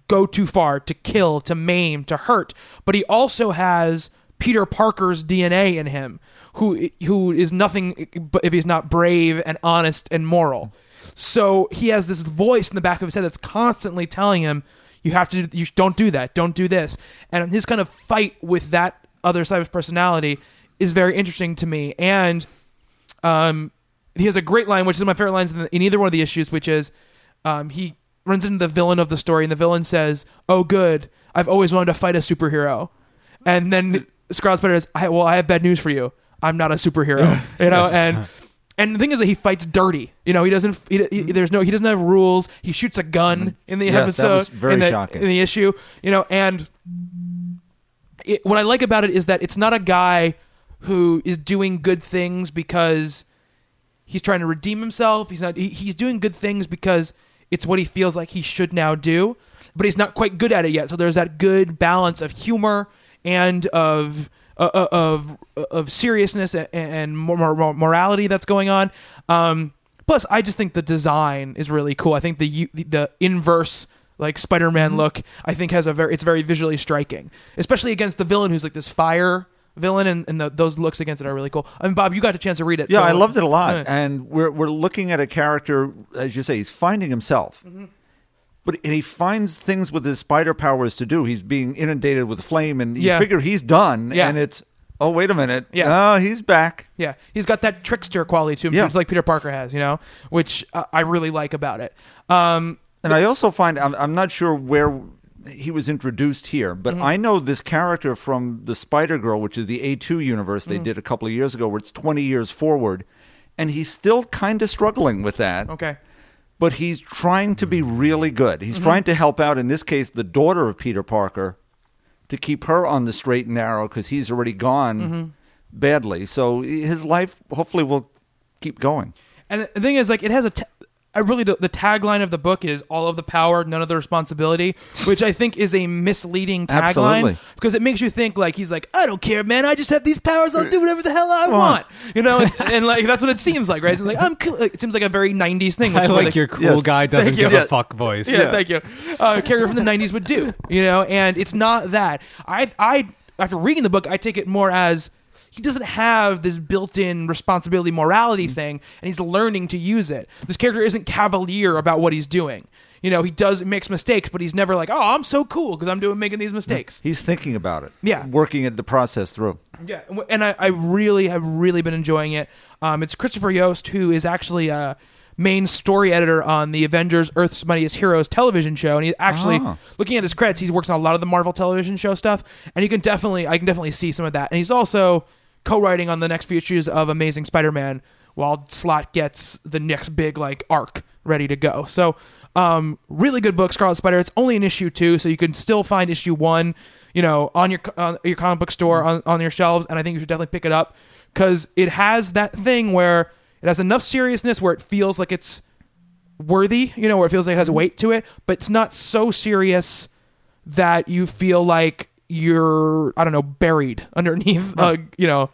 go too far, to kill, to maim, to hurt. But he also has Peter Parker's DNA in him, who who is nothing if he's not brave and honest and moral. So he has this voice in the back of his head that's constantly telling him, "You have to, you don't do that, don't do this." And his kind of fight with that other side of his personality is very interesting to me. And um, he has a great line, which is my favorite lines in, the, in either one of the issues, which is um, he runs into the villain of the story, and the villain says, "Oh, good, I've always wanted to fight a superhero." And then Scarlet Spider says, I, "Well, I have bad news for you. I'm not a superhero." (laughs) you know, and and the thing is that he fights dirty. You know, he doesn't. He, he, mm-hmm. there's no. He doesn't have rules. He shoots a gun mm-hmm. in the Yes, episode. very in the, shocking. in the issue. You know, and it, what I like about it is that it's not a guy who is doing good things because he's trying to redeem himself. He's not. He, he's doing good things because it's what he feels like he should now do, but he's not quite good at it yet. So there's that good balance of humor and of uh, uh, of of seriousness and, and mor- mor- morality that's going on. Um, plus, I just think the design is really cool. I think the the, the inverse like Spider-Man look, I think has a very it's very visually striking, especially against the villain who's like this fire villain, and, and the, those looks against it are really cool. I mean, Bob, you got a chance to read it. Yeah, so- I loved it a lot. And we're we're looking at a character, as you say, he's finding himself. Mm-hmm. But and he finds things with his spider powers to do. He's being inundated with flame, and you Yeah. figure he's done. Yeah. And it's oh wait a minute, Yeah. oh he's back. Yeah, he's got that trickster quality to him, Yeah. just like Peter Parker has, you know, which uh, I really like about it. Um, And I also find I'm I'm not sure where he was introduced here, but Mm-hmm. I know this character from the Spider Girl, which is the A2 universe Mm-hmm. they did a couple of years ago, where it's 20 years forward, and he's still kind of struggling with that. okay, but he's trying to be really good. He's trying to help out, in this case, the daughter of Peter Parker to keep her on the straight and narrow because he's already gone badly. So his life hopefully will keep going. and the thing is, like, it has a. I really do, the tagline of the book is all of the power, none of the responsibility, (laughs) which I think is a misleading tagline Absolutely. because it makes you think like he's like I don't care, man, I just have these powers, I'll do whatever the hell I want, you know, and, (laughs) and like that's what it seems like, right? It's like I'm cool. It seems like a very '90s thing. Which I what like your cool Yes. guy doesn't Thank you. give Yeah. a fuck voice. Yeah, thank you. Uh, a character from the '90s would do, you know, and it's not that. I, I, after reading the book, I take it more as he doesn't have this built-in responsibility morality thing and he's learning to use it this character isn't cavalier about what he's doing you know he does makes mistakes but he's never like oh i'm so cool because i'm doing making these mistakes He's thinking about it. Yeah. Working at the process through. yeah, and I, I really have really been enjoying it. Um, it's Christopher Yost who is actually a main story editor on the Avengers: Earth's Mightiest Heroes television show, and he's actually Ah. looking at his credits. He works on a lot of the Marvel television show stuff, and you can definitely I can definitely see some of that. And he's also co-writing on the next few issues of Amazing Spider-Man while Slott gets the next big like arc ready to go. So. Um, really good book, Scarlet Spider. It's only an issue two, so you can still find issue one, you know, on your on your comic book store on, on your shelves, and I think you should definitely pick it up because it has that thing where it has enough seriousness where it feels like it's worthy, you know, where it feels like it has weight to it, but it's not so serious that you feel like you're I don't know buried (laughs) underneath, uh, you know.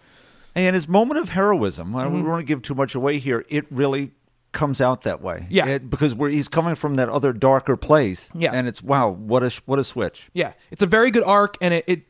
And his moment of heroism, I don't want to give too much away here, it really comes out that way. Yeah. It- because where he's coming from that other darker place. Yeah. And it's, wow, what a, what a switch. Yeah, it's a very good arc, and it. it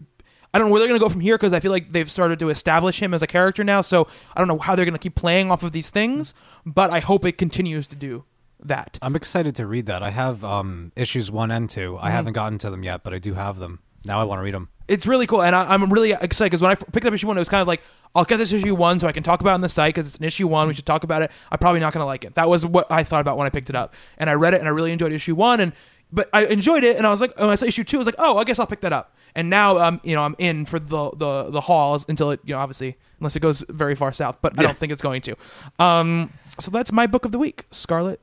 I don't know where they're going to go from here because I feel like they've started to establish him as a character now. So I don't know how they're going to keep playing off of these things, but I hope it continues to do that. I'm excited to read that. I have um, issues one and 2 Mm-hmm. I haven't gotten to them yet, but I do have them. Now I want to read them. It's really cool, and I, I'm really excited because when I f- picked up issue one, it was kind of like I'll get this issue one so I can talk about it on the site because it's an issue one. We should talk about it. I'm probably not going to like it. That was what I thought about when I picked it up, and I read it and I really enjoyed issue one, and but I enjoyed it, and I was like, when I saw issue two, I was like, oh, I guess I'll pick that up. And now, um, you know, I'm in for the the the halls until it, you know, obviously, unless it goes very far south, but I don't think it's going to. Um, so that's my book of the week, Scarlet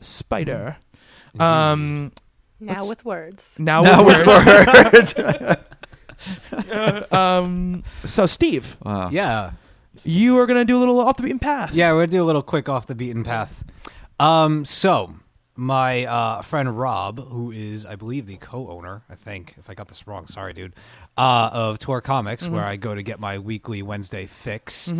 Spider. Um, Now Let's- with words. now, Now with with words. (laughs) (laughs) um, so Steve, Wow. Yeah. you are gonna do a little off the beaten path. Yeah, we're going to do a little quick off the beaten path. Um, so, my uh, friend Rob, who is, I believe, the co owner, I think, if I got this wrong, sorry, dude, uh, of Tour Comics, where I go to get my weekly Wednesday fix.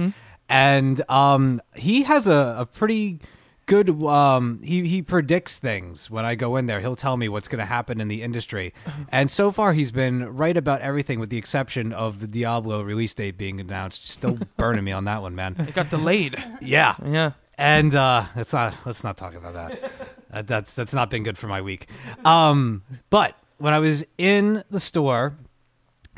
And um, he has a, a pretty good um he he predicts things when i go in there. He'll tell me what's going to happen in the industry. And so far he's been right about everything with the exception of the diablo release date being announced. Still (laughs) burning me on that one man. It got delayed. yeah. Yeah. and uh let's not let's not talk about that. (laughs) that that's that's not been good for my week. Um but when i was in the store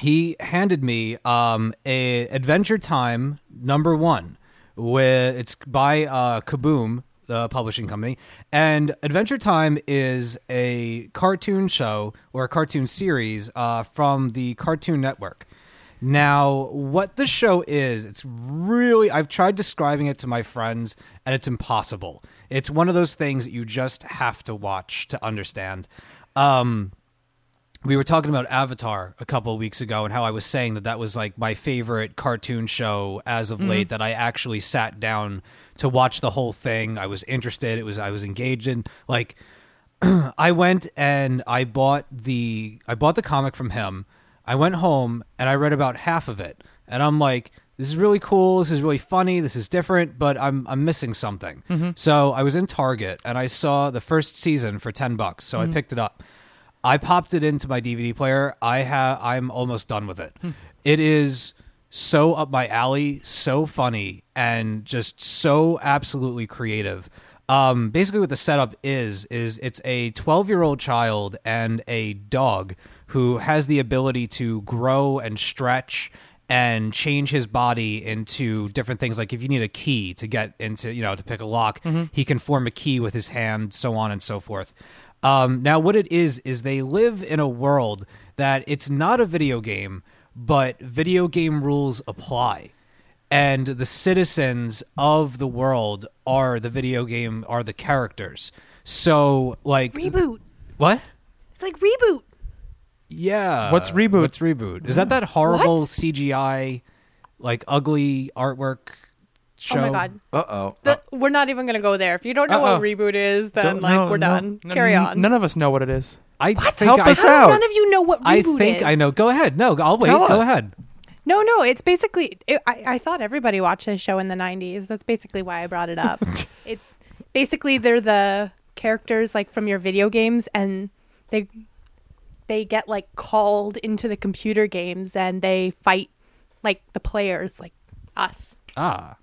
he handed me um a adventure time number one where it's by uh kaboom the publishing company and adventure time is a cartoon show or a cartoon series uh, from the cartoon network now, what the show is, it's really, I've tried describing it to my friends, and it's impossible. It's one of those things that you just have to watch to understand. Um, we were talking about Avatar a couple of weeks ago and how I was saying that that was like my favorite cartoon show as of mm-hmm. late that I actually sat down to watch the whole thing. I was interested, it was I was engaged in like (clears throat) I went and I bought the I bought the comic from him. I went home and I read about half of it. And I'm like this is really cool. This is really funny. This is different, but I'm I'm missing something. Mm-hmm. So I was in Target and I saw the first season for ten bucks. So I mm-hmm. picked it up. I popped it into my DVD player. I have I'm almost done with it. It is so up my alley, so funny, and just so absolutely creative. Um, basically, what the setup is is it's a 12 year old child and a dog who has the ability to grow and stretch and change his body into different things. Like if you need a key to get into, you know, to pick a lock, he can form a key with his hand, so on and so forth. Um, now, what it is is they live in a world that it's not a video game, but video game rules apply, and the citizens of the world are the video game are the characters. So, like, Reboot. what? It's like reboot. Yeah. What's Reboot? What's reboot? Is that that horrible What? CGI, like ugly artwork show? Oh my god. Uh oh. The- we're not even gonna go there. If you don't know Uh-oh. what reboot is, then Don't- like no, we're no. done. None- Carry on. None of us know what it is. I think Help I, us How out. None of you know what reboot is. I think is? I know. Go ahead. No, I'll wait. Tell Go us. ahead. No, no, it's basically. It, I, I thought everybody watched this show in the '90s. That's basically why I brought it up. (laughs) it basically they're the characters like from your video games, and they they get like called into the computer games, and they fight like the players, like Us. Ah.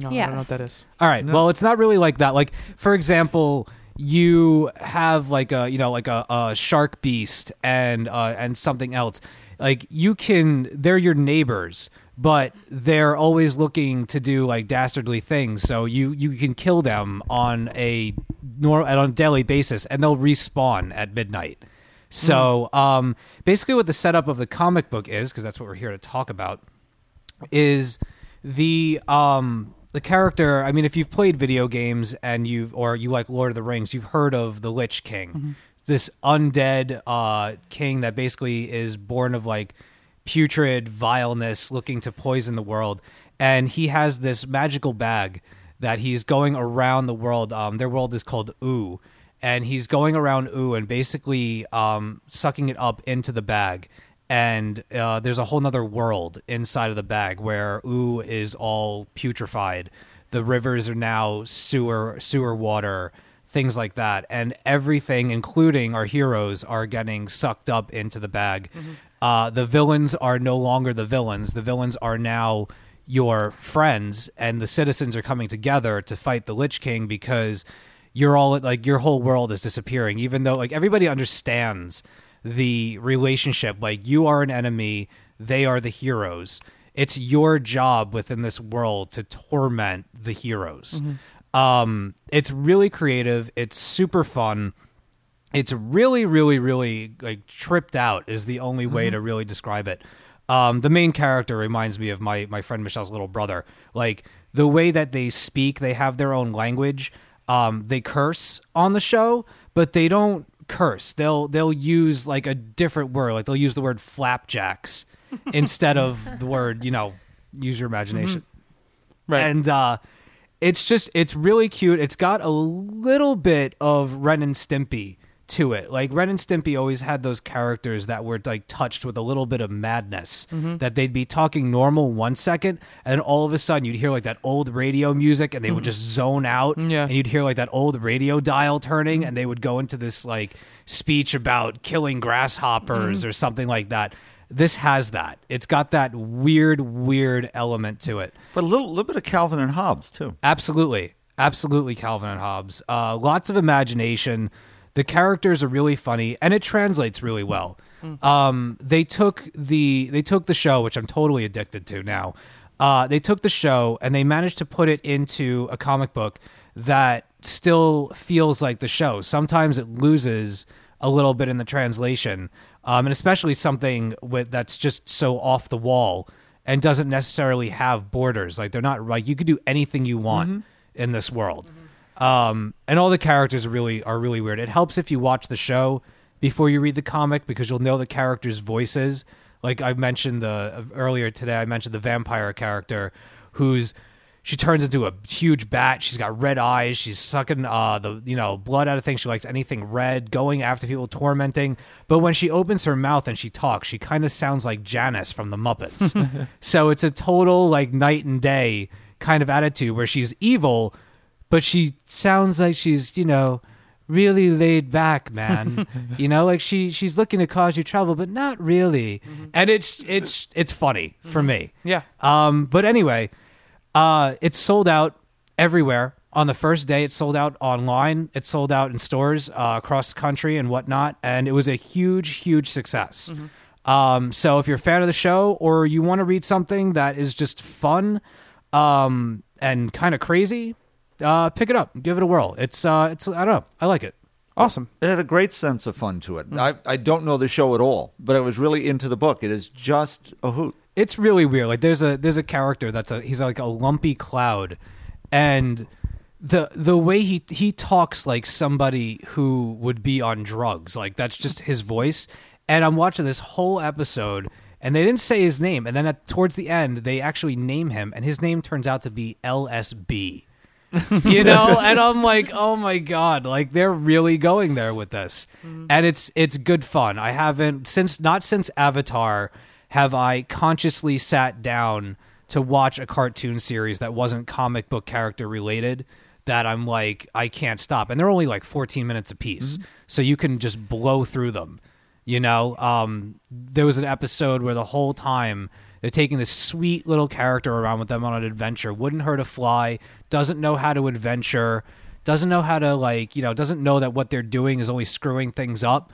No, I don't know what that is. All right. Well, it's not really like that. Like, for example, you have like a you know like a, a shark beast and uh, and something else. Like you can, they're your neighbors, but they're always looking to do like dastardly things. So you you can kill them on a nor on a daily basis, and they'll respawn at midnight. So um, basically, what the setup of the comic book is, because that's what we're here to talk about, is the um the character i mean if you've played video games and you've or you like lord of the rings you've heard of the lich king. This undead uh king that basically is born of like putrid vileness looking to poison the world. And he has this magical bag that he's going around the world um their world is called Ooo. And he's going around Ooo and basically um sucking it up into the bag and uh, there's a whole nother world inside of the bag where Ooo is all putrefied. The rivers are now sewer sewer water things like that. And everything including our heroes are getting sucked up into the bag. Uh, the villains are no longer the villains. The villains are now your friends and the citizens are coming together to fight the lich king because you're all like your whole world is disappearing. Even though like everybody understands the relationship. Like you are an enemy they are the heroes. It's your job within this world to torment the heroes. Um it's really creative. It's super fun. It's really really really like tripped out is the only way to really describe it. Um, the main character reminds me of my my friend michelle's little brother. Like the way that they speak they have their own language. Um, they curse on the show but they don't curse. They'll they'll use like a different word. Like they'll use the word flapjacks (laughs) instead of the word you know use your imagination. Right. and uh it's just it's really cute. It's got a little bit of ren and stimpy to it like ren and stimpy always had those characters that were like touched with a little bit of madness mm-hmm. that they'd be talking normal one second and all of a sudden you'd hear like that old radio music and they would mm-hmm. just zone out Yeah. and you'd hear like that old radio dial turning and they would go into this like speech about killing grasshoppers mm-hmm. or something like that this has that it's got that weird weird element to it But a little, little bit of Calvin and Hobbes too. Absolutely. Absolutely, Calvin and Hobbes. Uh, lots of imagination. The characters are really funny, and it translates really well. Um, they took the they took the show, which I'm totally addicted to now. Uh, they took the show and they managed to put it into a comic book that still feels like the show. Sometimes it loses a little bit in the translation, um, and especially something with that's just so off the wall and doesn't necessarily have borders. Like they're not like you could do anything you want in this world. Um, and all the characters are really are really weird. It helps if you watch the show before you read the comic because you'll know the characters' voices. Like I mentioned the earlier today, I mentioned the vampire character who's she turns into a huge bat. She's got red eyes. She's sucking uh, the you know blood out of things. She likes anything red, going after people, tormenting. But when she opens her mouth and she talks, she kind of sounds like Janice from the Muppets. (laughs) so it's a total like night and day kind of attitude where she's evil, but she sounds like she's you know really laid back man. (laughs) You know like she she's looking to cause you trouble but not really. And it's it's it's funny for me. Yeah. um but anyway uh it's sold out everywhere. On the first day it sold out online. It sold out in stores uh, across the country and whatnot. And it was a huge huge success. Um so if you're a fan of the show or you want to read something that is just fun um and kind of crazy uh pick it up give it a whirl it's uh it's i don't know i like it Awesome. It had a great sense of fun to it. I, I don't know the show at all, but I was really into the book. It is just a hoot. it's really weird. Like there's a there's a character that's a he's like a lumpy cloud, and the the way he he talks like somebody who would be on drugs. Like that's just his voice. And I'm watching this whole episode, and they didn't say his name. And then at towards the end, they actually name him, and his name turns out to be LSP. (laughs) you know? And i'm like oh my god. Like they're really going there with this. And it's it's good fun. I haven't since not since avatar have i consciously sat down to watch a cartoon series that wasn't comic book character related that i'm like i can't stop. And they're only like 14 minutes a piece so you can just blow through them You know, um, there was an episode where the whole time they're taking this sweet little character around with them on an adventure. Wouldn't hurt a fly. Doesn't know how to adventure. Doesn't know how to like you know. Doesn't know that what they're doing is only screwing things up.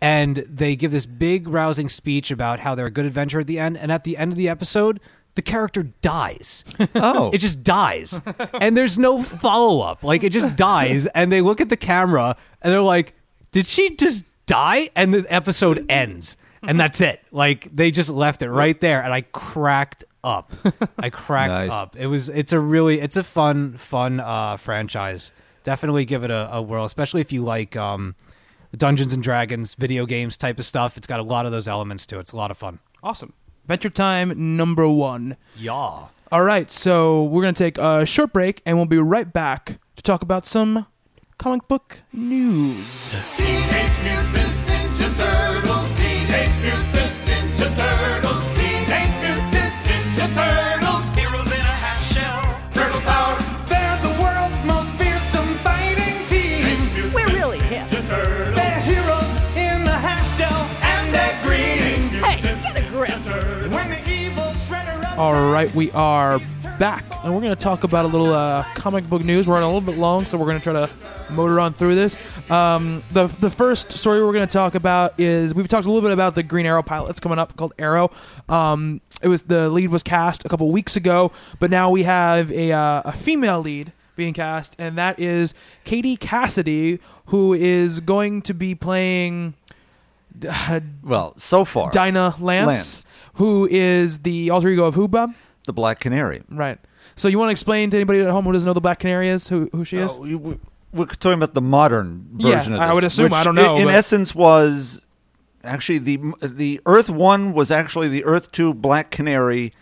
And they give this big rousing speech about how they're a good adventure at the end. And at the end of the episode, the character dies. (laughs) Oh, It just dies. and there's no follow up. Like it just dies and they look at the camera and they're like, "Did she just die?" And the episode ends. And that's it. Like they just left it right there and I cracked up. (laughs) I cracked Nice. up. It was it's a really it's a fun fun uh franchise. Definitely give it a, a whirl, especially if you like um Dungeons and Dragons, video games type of stuff. It's got a lot of those elements to it. It's a lot of fun. Awesome. Adventure Time number one. Yeah. All right, so we're going to take a short break and we'll be right back to talk about some comic book news. Teenage Mutant All right, we are back, and we're going to talk about a little uh, comic book news. We're running a little bit long, so we're going to try to motor on through this. Um, the the first story we're going to talk about is we've talked a little bit about the Green Arrow pilot that's coming up called Arrow. Um, it was the lead was cast a couple weeks ago, but now we have a uh, a female lead being cast, and that is Katie Cassidy, who is going to be playing. (sighs) well, so far, Dinah Lance, Lance. Who is the alter ego of Hooba. the Black Canary. Right. So you want to explain to anybody at home who doesn't know the Black Canary is who who she is? Oh, we- we- we're talking about the modern Yeah, version of I this. would assume. I don't know, In, in essence, was actually the the Earth One was actually the Earth Two Black Canary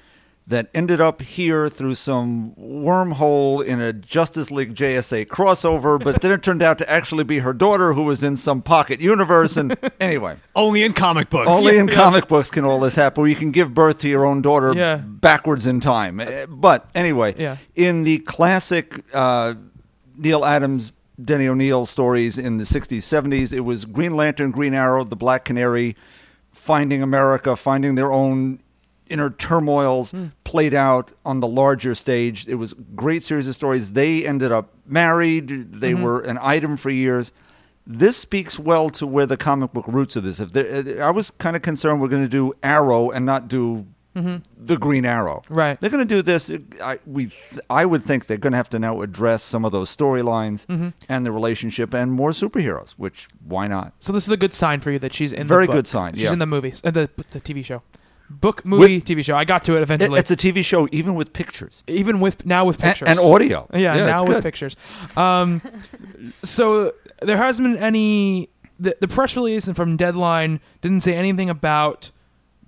that ended up here through some wormhole in a Justice League JSA crossover, but then it turned out to actually be her daughter who was in some pocket universe. And (laughs) anyway, Only in comic books. only in (laughs) comic books can all this happen, where you can give birth to your own daughter Yeah. backwards in time. Uh, But anyway, Yeah. in the classic uh, Neal Adams, Denny O'Neil stories in the 60s, 70s, it was Green Lantern, Green Arrow, the Black Canary, finding America, finding their own inner turmoils hmm. played out on the larger stage. It was a great series of stories. They ended up married. They mm-hmm. were an item for years. This speaks well to where the comic book roots of this. If there, I was kind of concerned we're going to do Arrow and not do mm-hmm. the Green Arrow. Right. They're going to do this. I we I would think they're going to have to now address some of those storylines mm-hmm. and the relationship and more superheroes. Which why not? So this is a good sign for you that she's in. Very good sign, She's yeah. in the movies, uh, the the TV show, book movie With- TV show. I got to it eventually. it's a TV show, even with pictures even with now with pictures and audio. Yeah, it's now with good. pictures. Um, so there hasn't been any. The, the press release and from Deadline didn't say anything about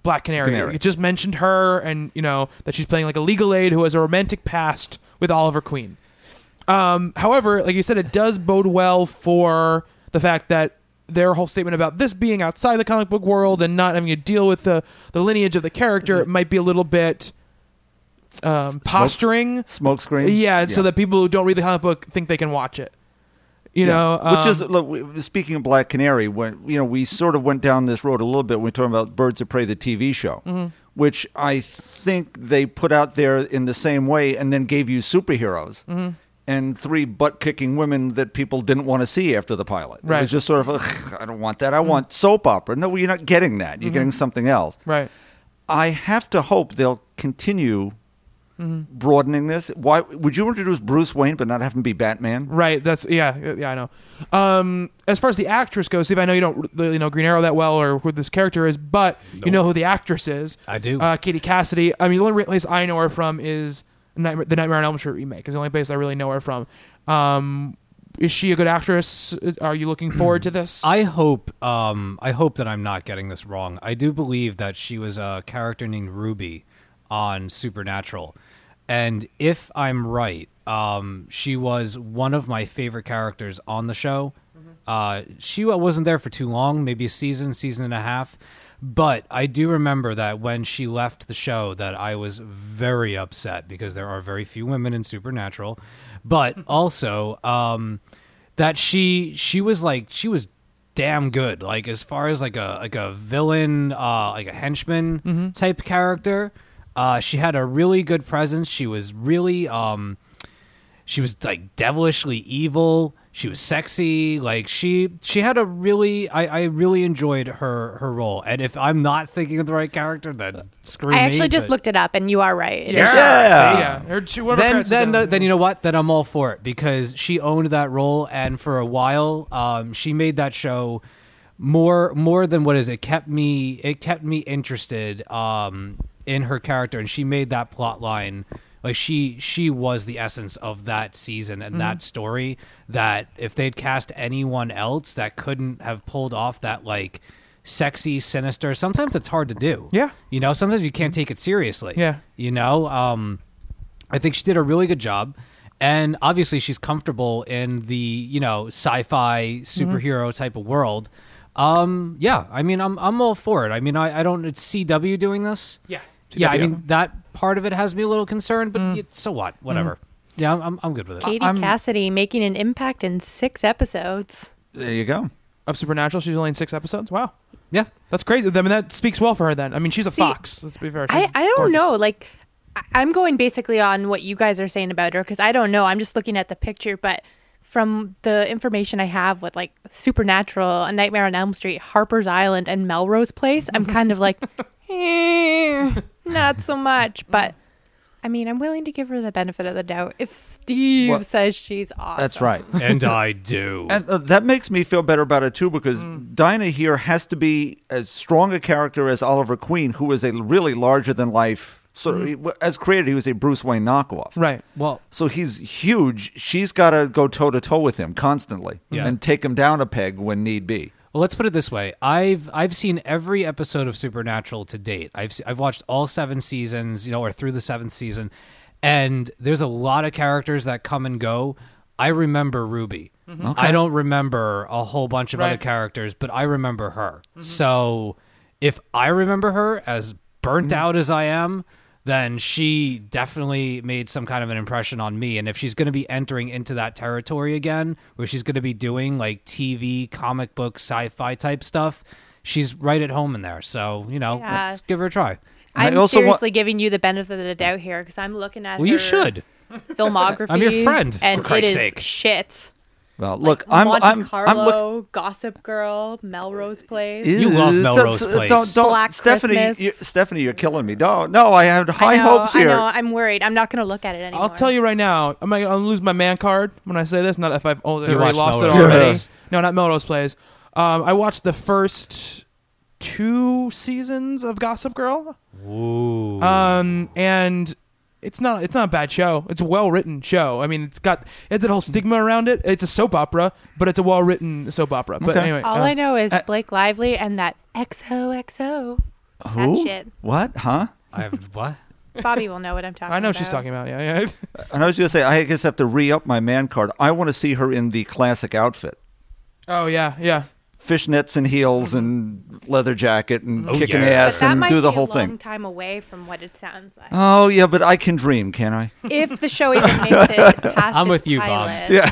Black Canary. Canary. It just mentioned her and you know that she's playing like a legal aid who has a romantic past with Oliver Queen. Um, however, like you said, it does bode well for the fact that their whole statement about this being outside the comic book world and not having to deal with the, the lineage of the character might be a little bit um, posturing. Smokescreen. Yeah, so that people who don't read the comic book think they can watch it. You Yeah. know, which is um, look. Speaking of Black Canary, when you know we sort of went down this road a little bit. when we talking about Birds of Prey, the TV show, Mm-hmm. which I think they put out there in the same way, and then gave you superheroes. Mm-hmm. And three butt kicking women that people didn't want to see after the pilot. Right. Mm-hmm. was just sort of, Ugh, I don't want that. I want soap opera. No, you're not getting that. You're getting something else. right. I have to hope they'll continue Mm-hmm. broadening this. Why would you introduce Bruce Wayne but not have him be Batman? Right. That's yeah. Yeah, I know. Um, as far as the actress goes, Steve, I know you don't really know Green Arrow that well or who this character is, but you know who the actress is. I do. Uh, Katie Cassidy. I mean, the only place I know her from is Nightmare, the Nightmare on Elm Street remake. Is the only place I really know her from. Um, is she a good actress? Are you looking forward to this? I hope um I hope that I'm not getting this wrong. I do believe that she was a character named Ruby on Supernatural. And if I'm right, um she was one of my favorite characters on the show. Uh she wasn't there for too long, maybe a season, season and a half. But I do remember that when she left the show that I was very upset because there are very few women in Supernatural. But (laughs) also um that she she was like she was damn good. Like as far as like a like a villain, uh, like a henchman Mm-hmm. type character, uh, she had a really good presence. She was really um, she was like devilishly evil. She was sexy. Like she she had a really I, I really enjoyed her her role. And if I'm not thinking of the right character, then screw I me, actually just but- looked it up, and you are right. It is Yeah. Yeah. yeah. Her, she, one of her then then in- uh, then you know what? Then I'm all for it because she owned that role, and for a while, um, she made that show more more than what is it kept me it kept me interested um in her character, and she made that plot line like she she was the essence of that season and that story. That if they'd cast anyone else, that couldn't have pulled off that like sexy sinister sometimes it's hard to do Yeah. you know sometimes you can't take it seriously Yeah. you know um I think she did a really good job. And obviously she's comfortable in the, you know, sci-fi superhero type of world. Um, yeah, I mean I'm I'm all for it. I mean I, I don't it's CW doing this. yeah. Yeah, I mean that part of it has me a little concerned, but Mm. y- so what? Whatever. Yeah, I'm, I'm I'm good with it. Katie I'm- Cassidy making an impact in six episodes. There you go. of Supernatural, she's only in six episodes. Wow, Yeah. that's crazy. I mean, that speaks well for her. Then, I mean, she's a See, fox. Let's be fair. I, She's I don't gorgeous. know. Like, I- I'm going basically on what you guys are saying about her because I don't know. I'm just looking at the picture, but from the information I have with like Supernatural, A Nightmare on Elm Street, Harper's Island, and Melrose Place, I'm (laughs) kind of like, (laughs) eh, (laughs) not so much. But I mean, I'm willing to give her the benefit of the doubt if Steve Well, says she's awesome. That's right. (laughs) and I (laughs) do. And uh, that makes me feel better about it too because Dinah here has to be as strong a character as Oliver Queen, who is a really larger than life. Sort of, as created, he was a Bruce Wayne knockoff. Right. well, So he's huge. She's got to go toe to toe with him constantly Yeah. and take him down a peg when need be. Well, let's put it this way: I've I've seen every episode of Supernatural to date. I've I've watched all seven seasons, you know, or through the seventh season, and there's a lot of characters that come and go. I remember Ruby. Mm-hmm. I don't remember a whole bunch of other characters, but I remember her. Mm-hmm. So if I remember her as burnt mm-hmm. out as I am, then she definitely made some kind of an impression on me. And if she's going to be entering into that territory again, where she's going to be doing like TV, comic book, sci fi type stuff, she's right at home in there. So, you know, Yeah. let's give her a try. I I'm also wa- seriously giving you the benefit of the doubt here because I'm looking at Well, you should. filmography. I'm your friend, for and Christ's it is sake. shit. Well, look, Like I'm Monte I'm Carlo, I'm look. Gossip Girl, Melrose Place. You love Melrose that's- Place. Don't, don't, Black Stephanie. Christmas. You, Stephanie, you're killing me. No, no, I had high I know, hopes here. I know. I'm worried. I'm not going to look at it anymore. I'll tell you right now, I'm gonna, I'm gonna lose my man card when I say this. Not if I've already You watched lost it already. Place? No, not Melrose Plays. Um, I watched the first two seasons of Gossip Girl. Ooh. Um, and it's not it's not a bad show. It's a well written show. I mean, it's got it the whole stigma around it. It's a soap opera, but it's a well written soap opera. But Okay. anyway, All uh, I know is uh, Blake Lively and that XOXO. Who? That shit. What? Huh? I have (laughs) what? Bobby will know what I'm talking about. I know what she's talking about. Yeah, yeah. And (laughs) I was going to say, I guess I have to re up my man card. I want to see her in the classic outfit oh yeah, yeah. Fishnets and heels and leather jacket and Oh, kicking yeah. But ass that and might do the be whole a long thing. time away from what it sounds like. Oh, yeah, but I can dream, can I? if the show even makes it (laughs) past I'm its with you, Bob. Yeah.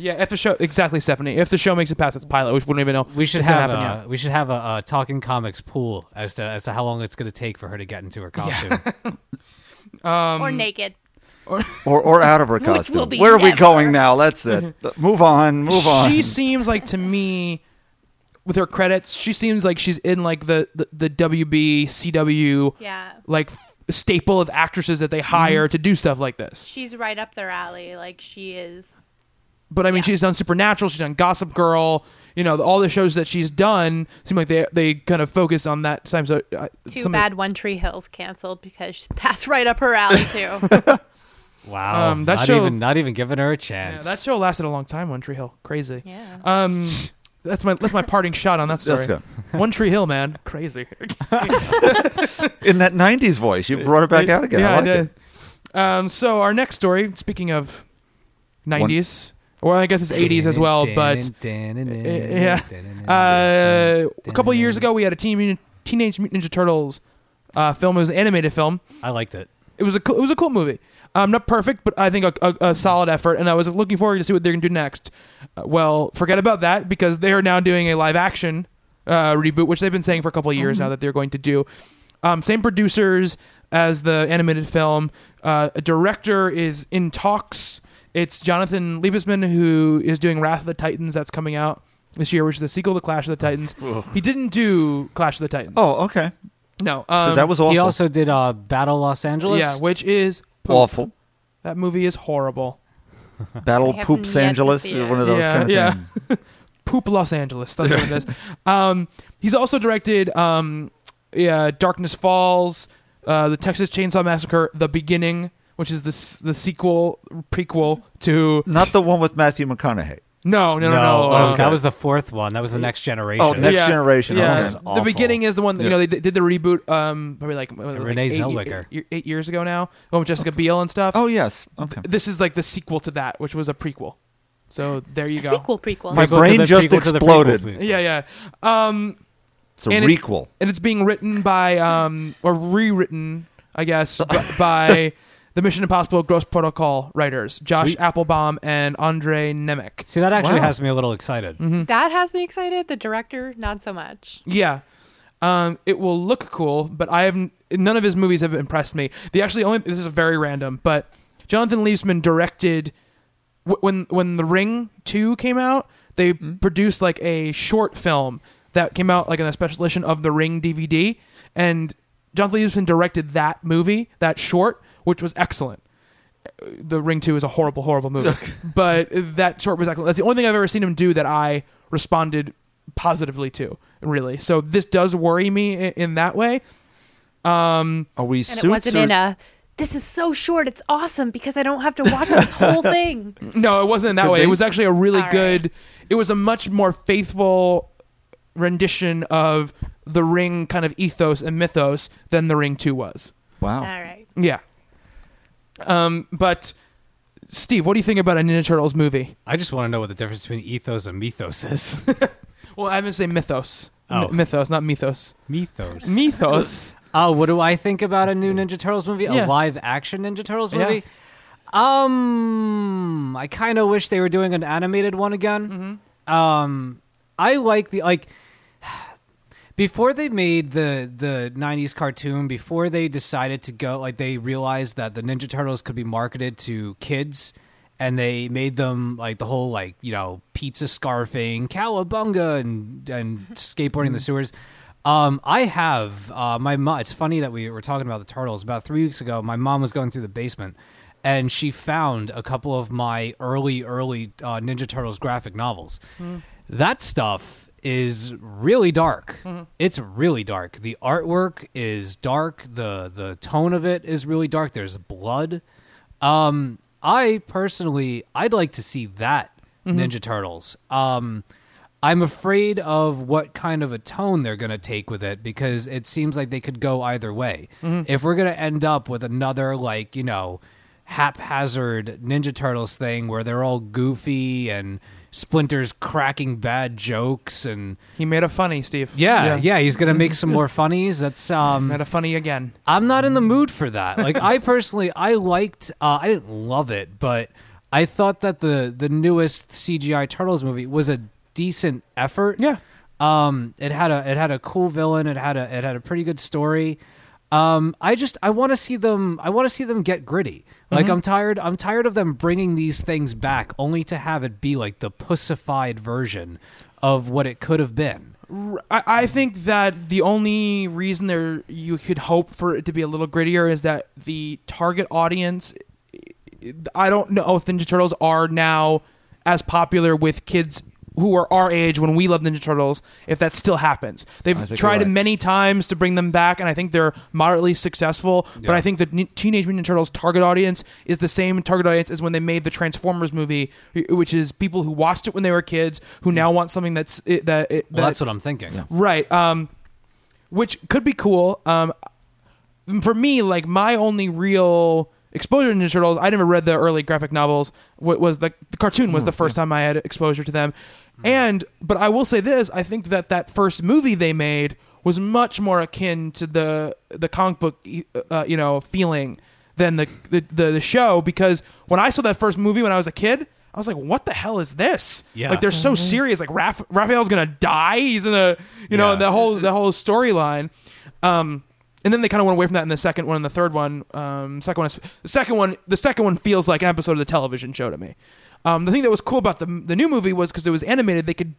Yeah, if the show exactly Stephanie, if the show makes it past its pilot, we wouldn't even know. We should have happen a, yet. we should have a, a talking comics pool as to as to how long it's going to take for her to get into her costume. (laughs) Um, or naked. (laughs) or, or out of her Which will costume. be Where are we going now? That's it. move on, move on. She seems like to me, with her credits, she seems like she's in like the the, the WB CW Yeah. like f- staple of actresses that they hire to do stuff like this. She's right up their alley. Like she is. But I mean, Yeah. she's done Supernatural, she's done Gossip Girl. You know, all the shows that she's done seem like they they kind of focus on that time. So uh, Too some of- bad One Tree Hill's canceled because (laughs) that's right up her alley too. (laughs) wow, Um, that not show- even not even giving her a Yeah, chance. that show lasted a long time. One Tree Hill, crazy. yeah. Um, that's my that's my parting shot on that (laughs) story. Let's go. One Tree Hill, man, crazy. (laughs) In that 90s voice, you brought it back out again. Yeah, I like did. it. Um, so our next story, speaking of '90s, or I guess it's '80s as well, but yeah, uh, a couple years ago we had a Teen Teenage Mutant Ninja Turtles uh, film. It was an animated film. I liked it. It was a cool, it was a cool movie. Um, not perfect, but I think a, a, a solid effort, and I was looking forward to see what they're gonna do next. Uh, well, forget about that because they are now doing a live action uh, reboot, which they've been saying for a couple of years now that they're going to do. Um, same producers as the animated film. Uh, a director is in talks. It's Jonathan Liebesman who is doing Wrath of the Titans that's coming out this year, which is the sequel to Clash of the Titans. he didn't do Clash of the Titans. Oh, okay. No, 'Cause um, that was awful. He also did uh, Battle Los Angeles. yeah, which is poop. awful. That movie is horrible. (laughs) Battle I have Poops Angeles, one of those Yeah, kind of yeah. things. (laughs) Poop Los Angeles. That's what it is. (laughs) Um, he's also directed um, yeah, Darkness Falls, uh, the Texas Chainsaw Massacre, The Beginning, which is the the sequel prequel to Not the one with Matthew McConaughey. No no no no. No, uh, that was the fourth one. That was the next generation. Oh, next yeah, generation. Yeah, Okay. That's the awful. beginning is the one that, you know they did did the reboot um probably like, what was it, like Renee eight, Zellweger. eight- eight years ago now. Oh, with Jessica Biel and stuff. Oh yes. Okay. This is like the sequel to that, which was a prequel. So there you go. Sequel prequel. My Prequel to brain the just prequel to the exploded. prequel. Yeah, yeah. Um, It's a and it's- requel. and it's being written by um or rewritten, I guess, (laughs) b- by the Mission Impossible Ghost Protocol writers, Josh Sweet. Appelbaum and Andre Nemec. See, that actually Wow. has me a little excited. Mm-hmm. That has me excited. The director, not so much. Yeah. Um, it will look cool, but I haven't. None of his movies have impressed me. The actually only this is very random, but Jonathan Liebesman directed wh- when when The Ring Two came out. They produced like a short film that came out like in a special edition of The Ring DVD, and Jonathan Liebesman directed that movie, that short, which was excellent. The Ring Two is a horrible, horrible movie, (laughs) but that short was excellent. That's the only thing I've ever seen him do that I responded positively to. Really, so this does worry me in, in that way. Um, Are we And it wasn't or- in a. This is so short. It's awesome because I don't have to watch this whole (laughs) thing. no, it wasn't in that Could way. be. It was actually a really All right. good. It was a much more faithful rendition of the Ring kind of ethos and mythos than the Ring Two was. Wow. All right. Yeah. Um, but Steve, what do you think about a Ninja Turtles movie? I just want to know what the difference between ethos and mythos is. (laughs) Well, I'm gonna say mythos. Oh. M- mythos, not mythos. mythos. Mythos. (laughs) Oh, what do I think about a new Ninja Turtles movie? Yeah. A live action Ninja Turtles Yeah. movie? Um, I kind of wish they were doing an animated one again. Mm-hmm. Um, I like the like before they made the the 90s cartoon before they decided to go like they realized that the ninja turtles could be marketed to kids and they made them like the whole like you know pizza scarfing cowabunga and and skateboarding the sewers. Um i have uh my mom it's funny that we were talking about the turtles. About three weeks ago my mom was going through the basement and she found a couple of my early early uh, ninja turtles graphic novels. That stuff is really dark. It's really dark. The artwork is dark. the The tone of it is really dark. There's blood. Um, I personally, I'd like to see that Ninja Turtles. Um, I'm afraid of what kind of a tone they're going to take with it because it seems like they could go either way. If we're going to end up with another, like, you know, haphazard Ninja Turtles thing where they're all goofy and Splinter's cracking bad jokes and He made a funny, Steve. yeah, yeah, he's gonna make some (laughs) more funnies. That's um, Made a funny again. I'm not in the mood for that. Like I personally, I liked. Uh, I didn't love it, but I thought that the the newest CGI Turtles movie was a decent effort. Yeah. Um, it had a it had a cool villain. It had a it had a pretty good story. Um, I just I want to see them. I want to see them get gritty. Like Mm-hmm. I'm tired. I'm tired of them bringing these things back only to have it be like the pussified version of what it could have been. I, I think that the only reason there you could hope for it to be a little grittier is that the target audience. I don't know if Ninja Turtles are now as popular with kids who are our age when we love Ninja Turtles. If that still happens, they've tried right. many times to bring them back, and I think they're moderately successful. But I think the Ni- Teenage Mutant Ninja Turtles target audience is the same target audience as when they made the Transformers movie, which is people who watched it when they were kids who now want something that's it, that it, Well, that- that's what I'm thinking. Right. Um, which could be cool. Um, for me, like my only real exposure to Ninja Turtles, I never read the early graphic novels. What was the, the cartoon was the first time I had exposure to them. And but I will say this: I think that that first movie they made was much more akin to the the comic book, uh, you know, feeling than the the, the the show because when I saw that first movie when I was a kid. I was like, "What the hell is this?" Yeah. like they're so serious. Like Raph- Raphael's gonna die. He's in a, you know, Yeah. the whole the whole storyline. Um, and then they kind of went away from that in the second one and the third one. Um, second one, is, the second one, the second one feels like an episode of the television show to me. Um, the thing that was cool about the the new movie was because it was animated. They could,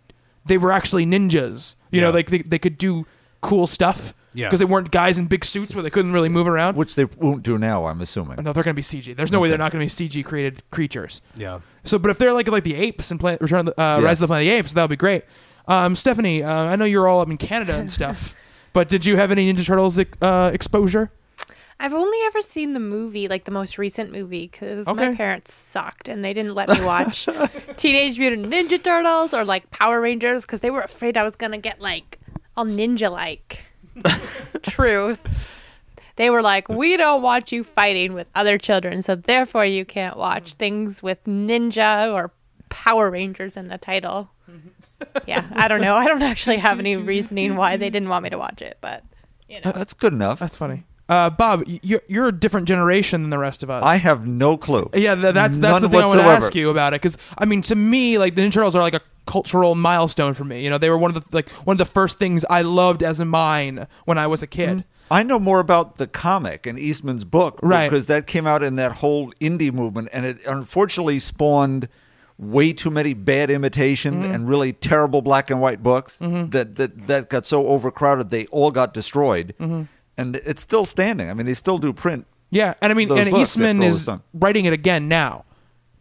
they were actually ninjas. You know, Yeah. like they, they could do cool stuff. Yeah. Because they weren't guys in big suits where they couldn't really move around. Which they won't do now, I'm assuming. no, they're going to be CG. There's no way they're not going to be CG created creatures. Yeah. So, but if they're like like the apes and Planet Return of the, uh, Rise of the Planet of the Apes, that would be great. Um, Stephanie, uh, I know you're all up in Canada and (laughs) stuff, but did you have any Ninja Turtles uh, exposure? I've only ever seen the movie, like the most recent movie, because Okay. my parents sucked and they didn't let me (laughs) watch Teenage Mutant Ninja Turtles or like Power Rangers because they were afraid I was gonna get like all ninja like. (laughs) Truth. They were like, we don't want you fighting with other children, so therefore you can't watch things with ninja or Power Rangers in the title. (laughs) Yeah, I don't know. I don't actually have any reasoning why they didn't want me to watch it, but you know. That's good enough. That's funny. Uh, Bob, you're, you're a different generation than the rest of us. I have no clue. yeah, th- that's that's None the thing I want to ask you about it because I mean, to me, like the Ninja Turtles are like a cultural milestone for me. You know, they were one of the like one of the first things I loved as a mine when I was a kid. I know more about the comic and Eastman's book Right. because that came out in that whole indie movement, and it unfortunately spawned way too many bad imitations Mm-hmm. and really terrible black and white books that, that that got so overcrowded they all got destroyed, Mm-hmm. And it's still standing. I mean, they still do print. Yeah, and I mean, and Eastman is writing it again now.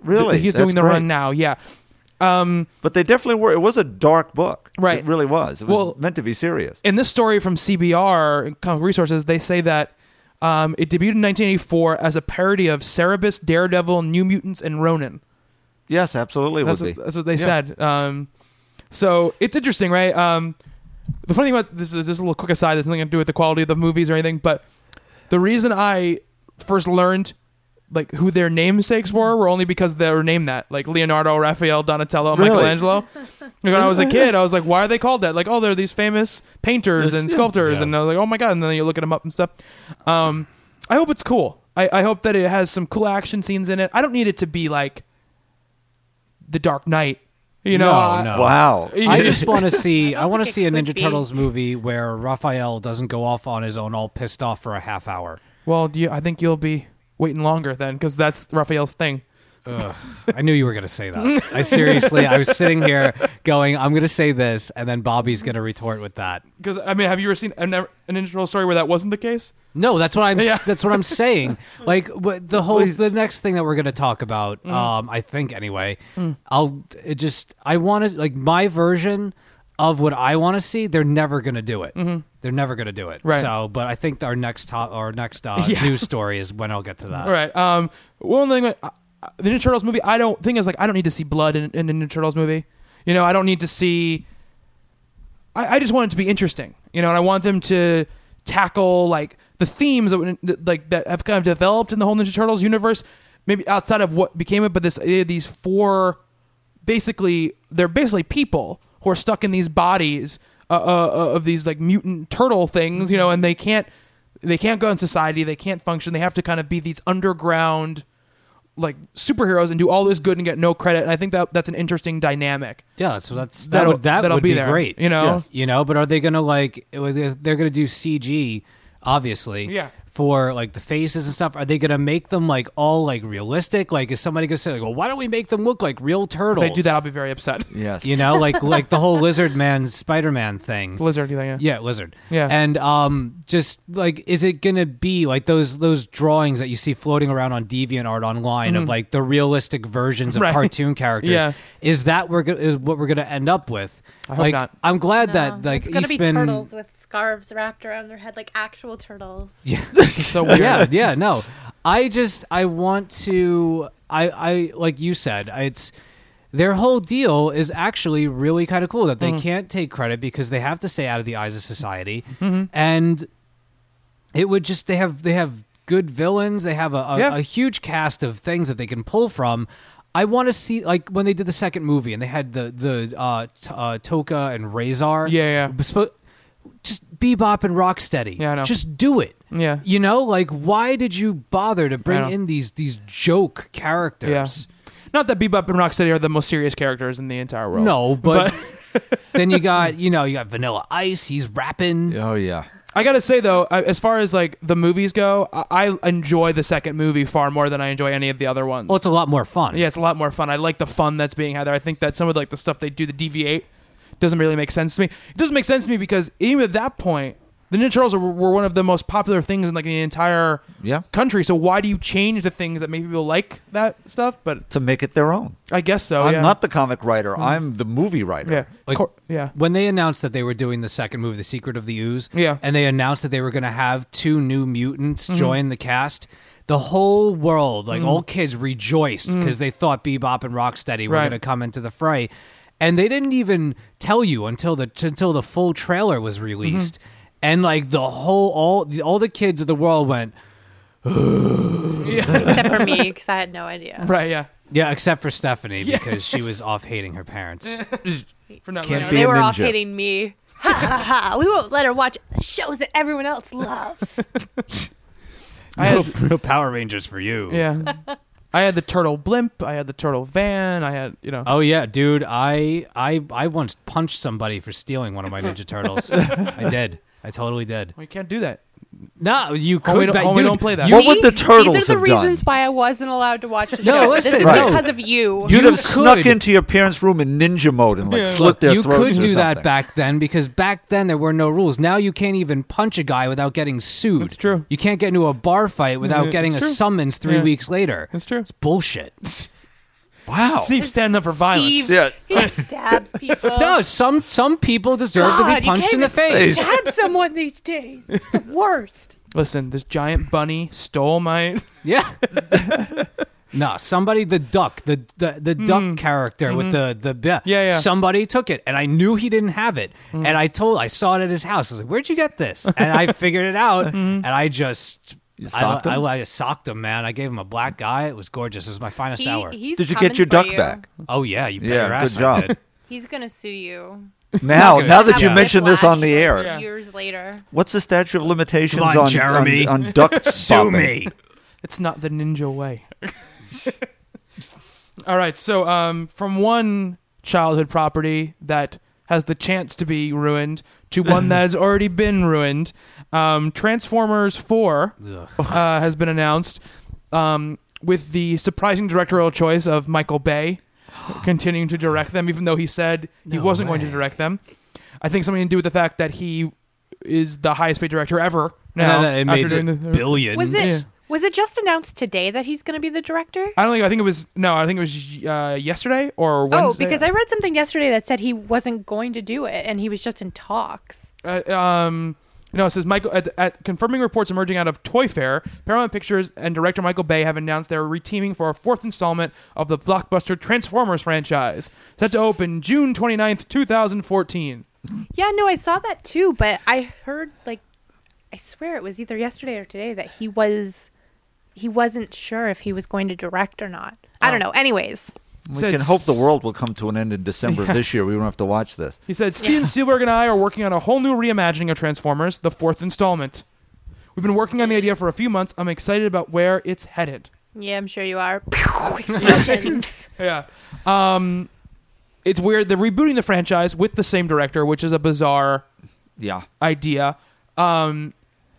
Really, Th- he's That's doing the great. run now. Yeah. Um, But they definitely were. It was a dark book, Right. It really was. It was Well- meant to be serious. in this story from CBR Comic Resources, they say that um, it debuted in 1984 as a parody of Cerebus, Daredevil, New Mutants, and Ronin. Yes, absolutely, That's what, that's what they Yeah. said. Um, so it's interesting, right? Um, the funny thing about this is just a little quick aside. There's nothing to do with the quality of the movies or anything, but the reason I first learned like who their namesakes were were only because they were named that, like Leonardo, Raphael, Donatello, Really? Michelangelo. Like, when I was a kid, I was like, why are they called that? Like, oh, they're these famous painters and sculptors, Yeah. and I was like, oh my god, and then you look at them up and stuff. Um, I hope it's cool. I, I hope that it has some cool action scenes in it. I don't need it to be like the Dark Knight. You know, No, I- no. Wow. I (laughs) just want to see. (laughs) I, don't want to think see a it could Ninja be. Turtles movie where Raphael doesn't go off on his own, all pissed off for a half hour. Well, do you, I think you'll be waiting longer then, because that's Raphael's thing. Ugh, I knew you were going to say that. I seriously, I was sitting here going, I'm going to say this, and then Bobby's going to retort with that. Because I mean, have you ever seen an, an internal story where that wasn't the case? No, that's what I'm. Yeah. That's what I'm saying. (laughs) Like the whole, the next thing that we're going to talk about. Mm. Um, I think anyway. I'll it just. I want to like my version of what I want to see. They're never going to do it. They're never going to do it. Mm-hmm. Right. So, but I think our next top, our next uh, (laughs) Yeah. news story is when I'll get to that. All right. Um, one thing, uh, the Ninja Turtles movie. I don't think is like I don't need to see blood in, in the Ninja Turtles movie. You know, I don't need to see. I, I just want it to be interesting. You know, and I want them to tackle like the themes that like that have kind of developed in the whole Ninja Turtles universe. Maybe outside of what became it, but this uh, these four basically they're basically people who are stuck in these bodies uh, uh, of these like mutant turtle things, you know, and they can't they can't go in society, they can't function, they have to kind of be these underground like superheroes and do all this good and get no credit. And I think that that's an interesting dynamic. Yeah, so that's that That'll- would that that'll would be be, there, great. you know? Yes. you know. But are they gonna like? They're gonna do CG, obviously. Yeah. For like the faces and stuff, are they gonna make them like all like realistic? Like, is somebody gonna say like, "Well, why don't we make them look like real turtles? If turtles?" they do that, I'll be very upset. (laughs) Yes. you know, like like the whole Lizard Man, Spider Man thing. Lizard, you think? Yeah, lizard. Yeah. and um, just like, is it gonna be like those those drawings that you see floating around on DeviantArt online of like the realistic versions of Mm-hmm. (laughs) Right. cartoon characters? Yeah. Is that we're go- is what we're gonna end up with? I hope like, not. I'm glad No, that like it's gonna Eastman. be turtles with scarves wrapped around their head like actual turtles. Yeah, (laughs) so weird. yeah, yeah. No, I just I want to. I I like you said. It's their whole deal is actually really kind of cool that Mm-hmm. they can't take credit because they have to stay out of the eyes of society, and it would just they have they have good villains. They have a, a, Yeah. a huge cast of things that they can pull from. I want to see like when they did the second movie and they had the the uh, t- uh, Tokka and Rahzar. Yeah, yeah. Bespo- Just Bebop and Rocksteady. Yeah, I know. Just do it. Yeah. You know, like why did you bother to bring in these these joke characters? Yeah. Not that Bebop and Rocksteady are the most serious characters in the entire world. No, but, (laughs) then you got you know you got Vanilla Ice. He's rapping. Oh yeah. I gotta say though, as far as like the movies go, I, I enjoy the second movie far more than I enjoy any of the other ones. Well, it's a lot more fun. yeah, it's a lot more fun. I like the fun that's being had there. I think that some of like the stuff they do, the deviate, doesn't really make sense to me. It doesn't make sense to me because even at that point, the Ninja Turtles were, were one of the most popular things in like the entire Yeah. country. So why do you change the things that make people like that stuff? But To make it their own. I guess so. I'm yeah. not the comic writer. Mm-hmm. I'm the movie writer. Yeah. Like- Cor- yeah. When they announced that they were doing the second movie, The Secret of the Ooze, Yeah. and they announced that they were going to have two new mutants mm-hmm. join the cast, the whole world, like mm. all kids, rejoiced mm. because they thought Bebop and Rocksteady were Right. going to come into the fray, and they didn't even tell you until the until the full trailer was mm-hmm. released, and like the whole all the, all the kids of the world went, (gasps) Except for me, (laughs) because I had no idea. Right. Yeah. yeah, except for Stephanie because she was off hating her parents. (laughs) For not Can't No, be they a were all ninja. hating me. Ha ha ha! We won't let her watch shows that everyone else loves. (laughs) I had, no Power Rangers for you. yeah. I had the turtle blimp. I had the turtle van. I had you know. Oh yeah, dude. I I I once punched somebody for stealing one of my Ninja Turtles. I did. I totally did. Well, you can't do that. No, you could. Homie don't- but homie dude, don't play that. you- What would the See? turtles These are the have done? reasons why I wasn't allowed to watch the (laughs) No, show. listen, this is no. because of you. You'd You have snuck could. into your parents' room in ninja mode and like Yeah. slit Look, their you throats could or do that something. back then because back then there were no rules. Now you can't even punch a guy without getting sued. That's true. You can't get into a bar fight without Yeah, getting a it's true. summons three Yeah. weeks later. That's true. It's bullshit. (laughs) Wow. Steve standing up for violence. Steve, Yeah. he stabs people. (laughs) no, some some people deserve to God, be you punched can't in the even face. Stab someone these days. The (laughs) worst. Listen, this giant bunny stole my. (laughs) Yeah. no, somebody the duck, the the, the hmm. duck character with hmm. the the yeah, Yeah, yeah. Somebody took it, and I knew he didn't have it, hmm. and I told I saw it at his house. I was like, "Where'd you get this?" And I figured it out, and I just. I, socked I, him? I socked him, man. I gave him a black eye. It was gorgeous. It was my finest He, hour. he's Did you get your duck you. back? oh yeah, you bet Yeah, your ass good job. I did. He's gonna sue you. Now, now that you Yeah. mention this on the air, Yeah. Years later. what's the statute of limitations on, on, Jeremy. on, on duck (laughs) Sue me. It's not the ninja way. (laughs) All right, so um, from one childhood property that has the chance to be ruined to one that (laughs) has already been ruined, um, Transformers Four uh, has been announced um, with the surprising directorial choice of Michael Bay continuing to direct them, even though he said he No wasn't going to direct them. I think something to do with the fact that he is the highest paid director ever now. it made after doing the, billions. Was it? Yeah. Was it just announced today that he's gonna be the director? I don't think. I think it was no. I think it was uh, yesterday or Wednesday. Oh, because I read something yesterday that said he wasn't going to do it and he was just in talks. Uh, um, no, it says Michael at, at confirming reports emerging out of Toy Fair, Paramount Pictures and director Michael Bay have announced they're reteaming for a fourth installment of the blockbuster Transformers franchise, set to open June 29th, 2014. Yeah, no, I saw that too, but I heard like I swear it was either yesterday or today that he was he wasn't sure if he was going to direct or not. I oh. don't know. Anyways, We Said can hope the world will come to an end in December of this year. We won't have to watch this. He said Steven Spielberg and I are working on a whole new reimagining of Transformers, the fourth installment. We've been working on the idea for a few months. I'm excited about where it's headed. yeah, I'm sure you are. Explosions. (laughs) Yeah. Um, it's weird. They're rebooting the franchise with the same director, which is a bizarre Yeah. idea. Um,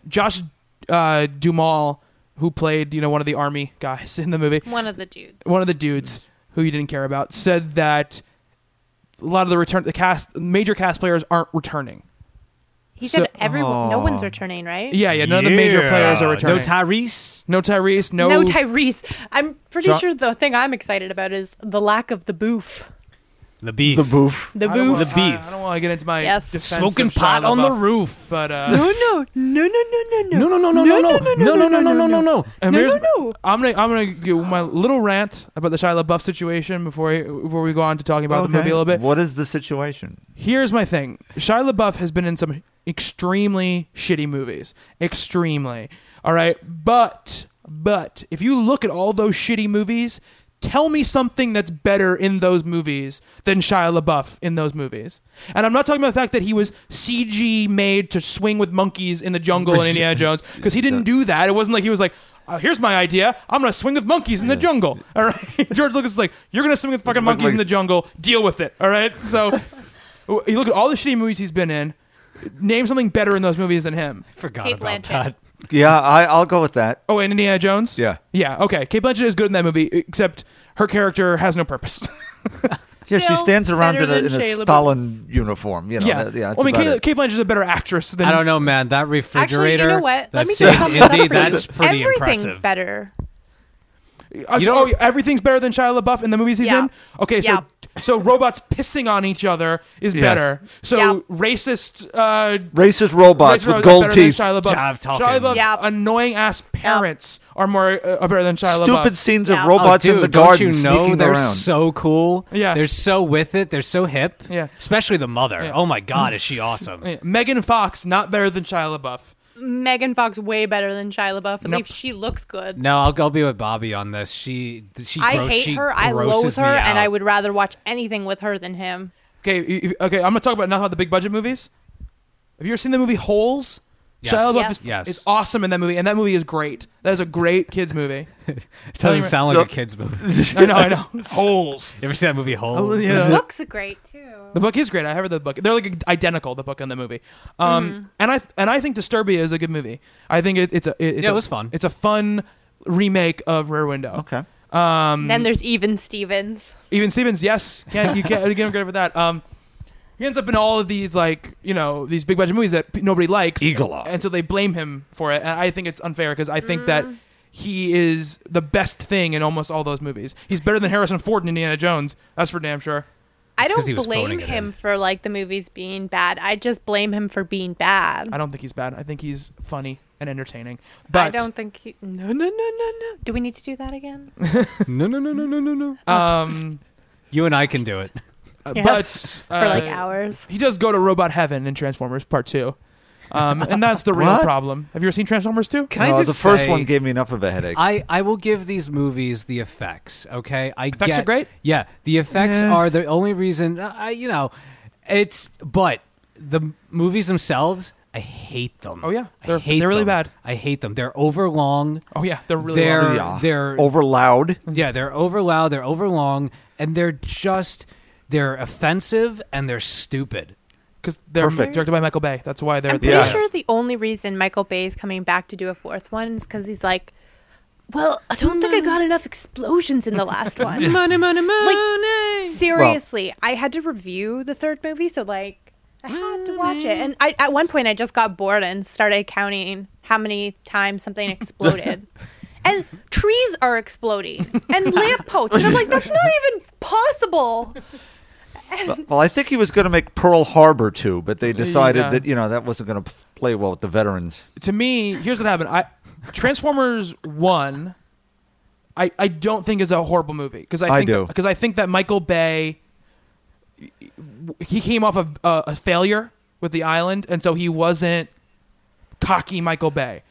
Josh uh, Duhamel, who played you know one of the army guys (laughs) in the movie, One of the dudes. one of the dudes who you didn't care about, said that a lot of the return the cast major cast players aren't returning. He So- said everyone no Oh. one's returning, right? Yeah, yeah. None of the major players are returning. No Tyrese. no Tyrese. No. No Tyrese. I'm pretty Jo- sure the thing I'm excited about is the lack of the boof. The beef. The boof. The I don't boof. wanna- The beef. I, I don't want to get into my Yes. defense Smoking of pot Shia on the LaBeouf, roof. but uh, no, no, no, no, no, no, No, no, no, no, no, no, no, no, no, no, no, no, no. And No, here's- no, no. I'm gonna I'm gonna give my little rant about the Shia LaBeouf situation before we before we go on to talking about the movie a little bit. What is the situation? Here's my thing: Shia LaBeouf has been in some extremely shitty movies, extremely. All right, but but if you look at all those shitty movies, tell me something that's better in those movies than Shia LaBeouf in those movies. And I'm not talking about the fact that he was CG made to swing with monkeys in the jungle in (laughs) Indiana Jones because he didn't do that. It wasn't like he was like, uh, "Here's my idea. I'm going to swing with monkeys in the jungle." (laughs) All right, (laughs) George Lucas is like, "You're going to swing with fucking monkeys in the jungle. Deal with it." All right, so. You look at all the shitty movies he's been in. Name something better in those movies than him. Forgot Cate about Blanchett. that. Yeah, I, I'll go with that. Oh, and Indiana Jones. Yeah. yeah. Okay, Cate Blanchett is good in that movie, except her character has no purpose. (laughs) Yeah, she Still stands around in better a, in a Shia LaBeouf. Stalin uniform. You know, yeah, that- yeah. Well, I mean, about Cate, it. Cate Blanchett is a better actress than I don't know, man. That refrigerator. Actually, you know what? Let me saved just sum this up Indy. for you. That's pretty Everything's impressive. better. Uh, You oh, don't- everything's better than Shia LaBeouf in the movies he's Yeah. in. Okay, so Yeah. So robots pissing on each other is Yes. better. So Yeah. racist. Uh, Racist robots racist with robots gold are better than teeth. Shia LaBeouf. Job talking. Shia LaBeouf's Yeah. annoying ass parents are more uh, are better than Shia LaBeouf. Stupid scenes Yeah. of Oh, robots oh, dude, in the don't garden you know sneaking they're around. so cool? Yeah. they're so with it. They're so hip. Yeah. especially the mother. Yeah. Oh my god, is she awesome? Yeah. Megan Fox not better than Shia LaBeouf. Megan Fox way better than Shia LaBeouf. At Nope. least she looks good. No, I'll, I'll be with Bobby on this. She she. I hate she her. I loathe her, and I would rather watch anything with her than him. Okay, okay. I'm gonna talk about now how the big budget movies. Have you ever seen the movie Holes? Yes. Shia LaBeouf Yes. is, Yes. is awesome in that movie, and that movie is great. That is a great kids movie. (laughs) It doesn't sound like No. a kids movie. (laughs) I know, I know. Holes. you ever see that movie Hole? Oh, yeah. Looks great too. The book is great. I heard the book. They're like identical, the book and the movie. Um, and I and I think Disturbia is a good movie. I think it, it's a it, it's Yeah, a- it was fun. It's a fun remake of Rear Window. Okay. Um, then there's Even Stevens. even Stevens, yes, can't you can't give him credit for that. Um, he ends up in all of these like you know these big budget movies that p- nobody likes, Eagle Eye. and so they blame him for it. And I think it's unfair because I think that he is the best thing in almost all those movies. He's better than Harrison Ford in Indiana Jones. That's for damn sure. I 'cause don't was blame phoning it him in. for like the movies being bad. I just blame him for being bad. I don't think he's bad. I think he's funny and entertaining. But I don't think he. No, no, no, no, no. Do we need to do that again? (laughs) no, no, no, no, no, no, no. Um, You and I can do it. Uh, Yes. but for like uh, hours. He does go to Robot Heaven in Transformers Part Two, um, and that's the real What? problem. Have you ever seen Transformers Two? Can I no, just the first say- one gave me enough of a headache. I, I will give these movies the effects. Okay, I Effects get, are great? Yeah, the effects Yeah. are the only reason. uh, I you know, it's but the movies themselves, I hate them. Oh, yeah. They're- hate they're really them. bad. I hate them. They're overlong. Oh yeah, they're really they're long. yeah. they're over loud. yeah they're over loud. They're over long, and they're just they're offensive and they're stupid. because they're Perfect. directed by Michael Bay. That's why they're I'm pretty Yeah. sure the only reason Michael Bay is coming back to do a fourth one is because he's like, well, I don't think I got mm. enough explosions in the last (laughs) one. Money, money, money. like seriously, I had to review the third movie, so like I had to watch it. And I at one point I just got bored and started counting how many times something (laughs) exploded. and trees are exploding and (laughs) lampposts. And I'm like, that's not even possible. Well, I think he was going to make Pearl Harbor too, but they decided Yeah. that you know that wasn't going to play well with the veterans. to me, here's what happened. I Transformers One, I I don't think is a horrible movie because I I think do. because I think that Michael Bay he came off of a, a failure with the island, and so he wasn't cocky Michael Bay.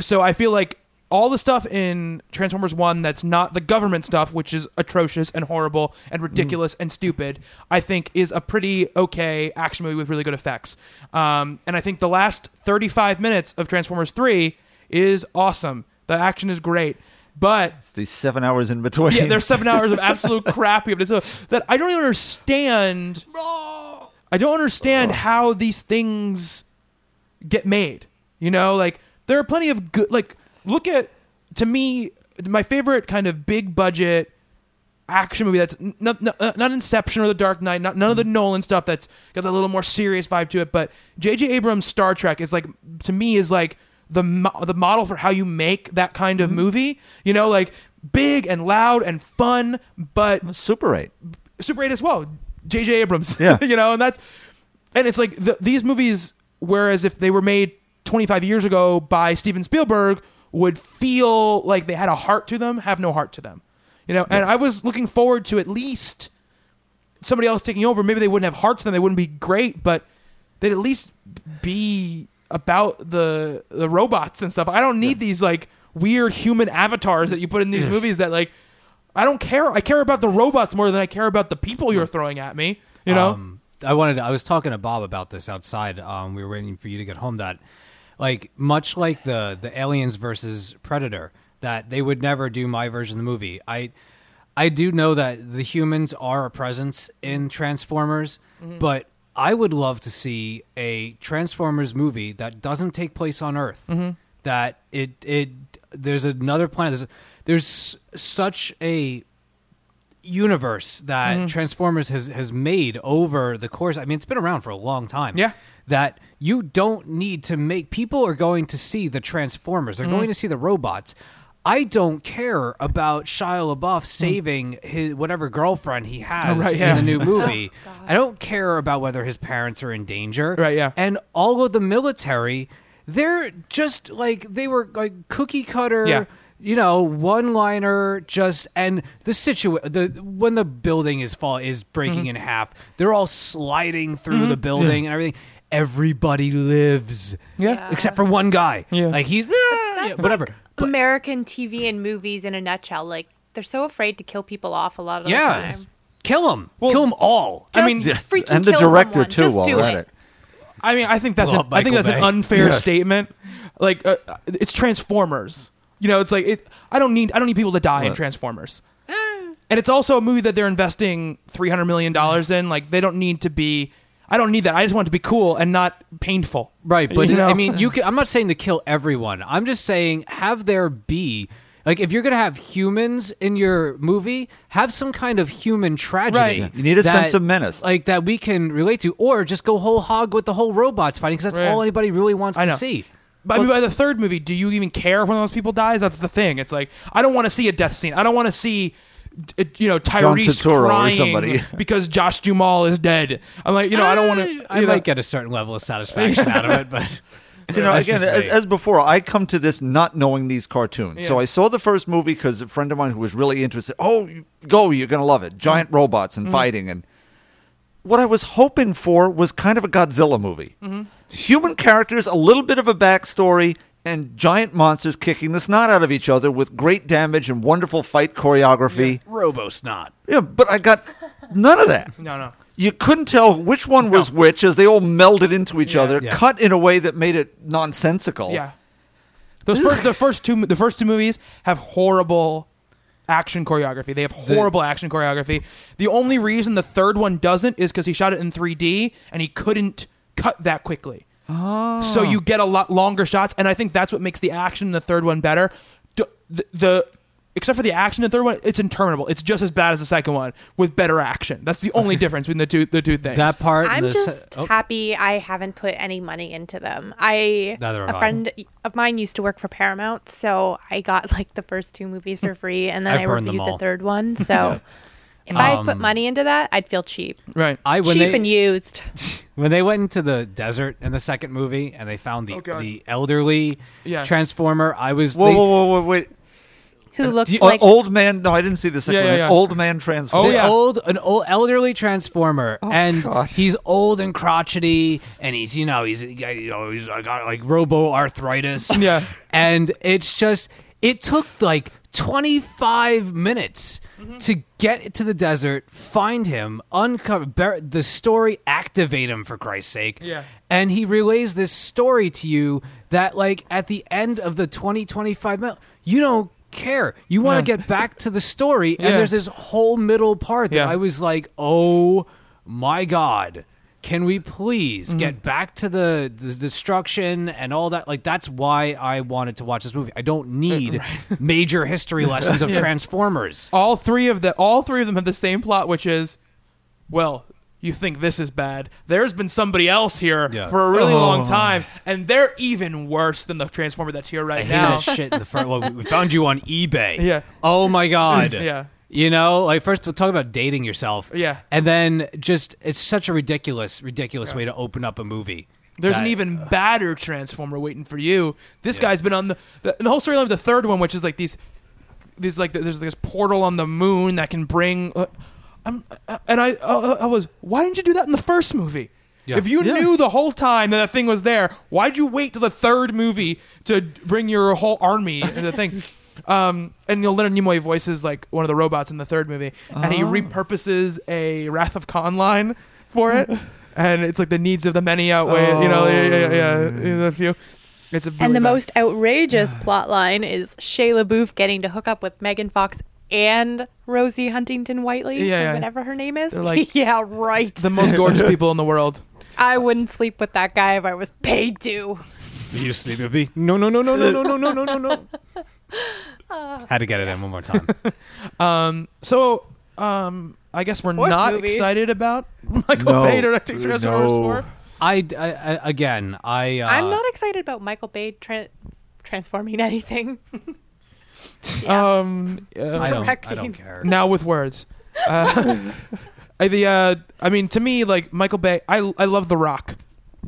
So I feel like all the stuff in Transformers One that's not the government stuff, which is atrocious and horrible and ridiculous and stupid, I think is a pretty okay action movie with really good effects. Um, and I think the last 35 minutes of Transformers Three is awesome. The action is great, but It's these seven hours in between. yeah, there's seven hours of absolute crap you have to that I don't even understand. I don't understand how these things get made. You know, like there are plenty of good. Like, look at to me my favorite kind of big budget action movie that's n- not, not, uh, not Inception or The Dark Knight, not none of the Nolan stuff that's got a little more serious vibe to it. But J.J. Abrams' Star Trek is like to me is like the mo- the model for how you make that kind of movie. You know, like big and loud and fun, but Super Eight. Super 8 as well. J.J. Abrams. Yeah. (laughs) you know, and that's and it's like the, these movies. Whereas if they were made 25 years ago by Steven Spielberg, would feel like they had a heart to them, have no heart to them. You know, and I was looking forward to at least somebody else taking over. Maybe they wouldn't have heart to them; they wouldn't be great, but they'd at least be about the the robots and stuff. I don't need these like weird human avatars that you put in these movies that like I don't care. I care about the robots more than I care about the people you're throwing at me. You know? Um, I wanted. I was talking to Bob about this outside. Um, we were waiting for you to get home. That, like, much like the the aliens versus Predator, that they would never do my version of the movie. I, I do know that the humans are a presence in Transformers, mm-hmm. but I would love to see a Transformers movie that doesn't take place on Earth. Mm-hmm. That it it there's another planet. There's there's such a universe that Mm-hmm. Transformers has has made over the course. I mean, it's been around for a long time. Yeah. That you don't need to make people are going to see the Transformers. Mm-hmm. They're going to see the robots. I don't care about Shia LaBeouf saving his whatever girlfriend he has Oh, right, yeah. in the new (laughs) movie. I don't care about whether his parents are in danger. Right, yeah. And all of the military, they're just like they were like cookie cutter Yeah. You know, one liner just and the situa the when the building is fall is breaking Mm-hmm. in half, they're all sliding through the building and everything. Everybody lives, Yeah. except for one guy. Yeah. like he's yeah, whatever. American TV and movies in a nutshell. Like they're so afraid to kill people off a lot of yeah, the time. kill them, kill them all. I mean, Just and the director someone. too. Just while we're at it. it. I mean, I think that's Blow an, up I think Michael that's an unfair Yes. statement. Like uh, it's Transformers. You know, it's like it. I don't need I don't need people to die in What? Transformers. Eh. And it's also a movie that they're investing three hundred million dollars in. Like they don't need to be. I don't need that. I just want it to be cool and not painful. Right, but You know? I mean, you (laughs) can. I'm not saying to kill everyone. I'm just saying have there be like if you're gonna have humans in your movie, have some kind of human tragedy. Right. You need a that- sense of menace. like that we can relate to, or just go whole hog with the whole robots fighting because that's Right. all anybody really wants I to know. see. But I mean, by the third movie, do you even care if one of those people dies? That's the thing. It's like I don't want to see a death scene. I don't want to see, you know, Tyrese Turturro or crying somebody. (laughs) because Josh Duhamel is dead. I'm like, you know, I don't want to. I might get a certain level of satisfaction out of it, but (laughs) You know, again, as, as before, I come to this not knowing these cartoons. So I saw the first movie because a friend of mine who was really interested. Oh, you- go! You're going to love it. Mm-hmm. Giant robots and mm-hmm. fighting, and what I was hoping for was kind of a Godzilla movie. Mm-hmm. Human characters, a little bit of a backstory, and giant monsters kicking the snot out of each other with great damage and wonderful fight choreography. Robo Snot. Yeah, but I got none of that. (laughs) No, no. You couldn't tell which one was which as they all melded into each Yeah. other, Yeah. cut in a way that made it nonsensical. Yeah. Those first, the (laughs) first two, the first two movies have horrible action choreography. They have horrible action choreography. The only reason the third one doesn't is because he shot it in 3D and he couldn't cut that quickly. Oh. So you get a lot longer shots, and I think that's what makes the action in the third one better. The, the except for the action in the third one, it's interminable. It's just as bad as the second one with better action. That's the only (laughs) difference between the two the two things. That part. I'm the se- just oh, happy I haven't put any money into them. I Neither have a I. friend of mine used to work for Paramount, so I got like the first two movies for free, and then I've I burned reviewed the third one. (laughs) So if I put Um, money into that, I'd feel cheap, right. I when cheap they, and used. (laughs) when they went into the desert in the second movie and they found the Oh, God. the elderly Yeah. transformer, I was Whoa, they- whoa, whoa, whoa, wait. Who looked you- like An old man. No, I didn't see the second Yeah, yeah, one. yeah. An old man transformer. Oh, yeah. old an old elderly transformer and God. he's old and crotchety and he's you know he's you know he's I got like robo arthritis (laughs) Yeah. and it's just it took like 25 minutes Mm-hmm. to get to the desert find him uncover bar- the story activate him for Christ's sake Yeah. and he relays this story to you that like at the end of the 2025 minutes you don't care you want to Yeah. get back to the story and Yeah. there's this whole middle part that Yeah. I was like, "Oh my god, can we please Mm-hmm. get back to the, the destruction and all that?" Like that's why I wanted to watch this movie. I don't need (laughs) major history lessons of Transformers. all three of the all three of them have the same plot, which is, well, you think this is bad. There's been somebody else here Yeah. for a really Oh. long time, and they're even worse than the Transformer that's here I right hate now. that shit in the front. Well, we found you on eBay. (laughs) Yeah. Oh my god. (laughs) Yeah. You know, like first we'll talk about dating yourself. Yeah. And then just it's such a ridiculous, ridiculous way to open up a movie. There's an that- even badder Transformer waiting for you. This guy's been on the the, the whole storyline of the third one, which is like these these like there's this portal on the moon that can bring. Uh, I'm, uh, and I uh, I was why didn't you do that in the first movie? Yeah. If you Yeah. knew the whole time that that thing was there, why'd you wait till the third movie to bring your whole army into the thing? Um, and you know, Leonard Nimoy voices like one of the robots in the third movie, and Oh. he repurposes a Wrath of Khan line for it, (laughs) and it's like the needs of the many outweigh, you know, yeah, yeah, yeah, yeah, yeah, a few. It's a really And the bad- most outrageous (sighs) plot line is Shia LaBeouf getting to hook up with Megan Fox and Rosie Huntington Whiteley, Yeah, or yeah. whatever her name is. They're like- (laughs) yeah, right. the most gorgeous people in the world. (laughs) I wouldn't sleep with that guy if I was paid to. You sleep with me? No, no, no, no, no, no, no, no, no, no, no. Had to get it in one more time. (laughs) Um, so um, I guess we're Fourth not movie. excited about (laughs) Michael No. Bay directing Transformers No. 4. I, I, I again, I. Uh, I'm not excited about Michael Bay tra- transforming anything. (laughs) Yeah. Um, uh, I don't. I don't care. now with words. Uh, I- the uh, I mean, to me, like Michael Bay, I I love The Rock.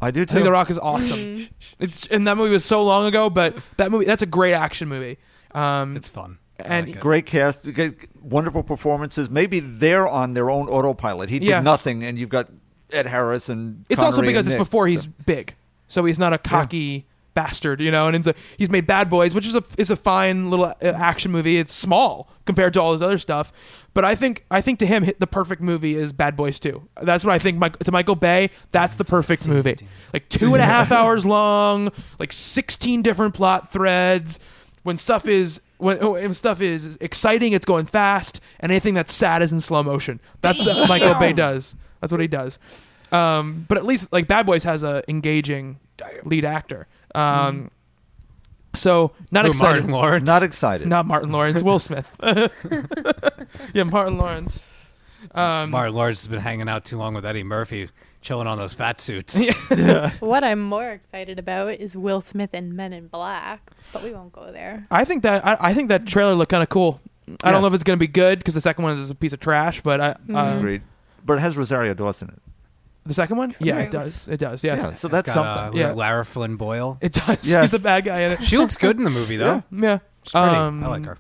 I do too. I too. think The Rock is awesome. It's and that movie was so long ago, but that movie that's a great action movie. Um, It's fun. I And like it. Great cast, g- wonderful performances. Maybe they're on their own autopilot. He did Yeah. nothing, and you've got Ed Harris and. it's also Connery because and it's Nick. before he's So- big, so he's not a cocky bastard, you know. And it's a, he's made Bad Boys, which is a is a fine little uh, action movie. It's small compared to all his other stuff, but I think I think to him the perfect movie is Bad Boys Two. That's what I think. Mike, to Michael Bay, that's the perfect movie. Like two and a half (laughs) hours long, like sixteen different plot threads. When stuff is when, when stuff is exciting, it's going fast, and anything that's sad is in slow motion. That's what Michael Bay does. That's what he does. Um, but at least like Bad Boys has a engaging lead actor. Um, so not Who, excited. Martin Lawrence. Not excited. Not Martin Lawrence. Will Smith. (laughs) (laughs) yeah, Martin Lawrence. Um, Martin Lawrence has been hanging out too long with Eddie Murphy, chilling on those fat suits. (laughs) what I'm more excited about is Will Smith and Men in Black, but we won't go there. I think that I, I think that trailer looked kind of cool. I don't know if it's going to be good because the second one is a piece of trash, but I, uh, Agreed. But it has Rosario Dawson in it. The second one, yeah, it does. It does. Yes, Yeah, so It's that's got, uh, something. Yeah. Lara Flynn Boyle. it does. (laughs) Yes. He's the bad guy in it. She looks good in the movie, though. Yeah. She's pretty. Um, I like her.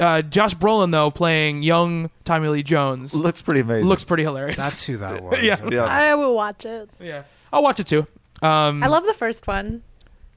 Uh, Josh Brolin though playing young Tommy Lee Jones Looks pretty amazing. looks pretty hilarious. That's who that (laughs) was. Yeah. yeah. I will watch it. yeah. I'll watch it too. Um, I love the first one.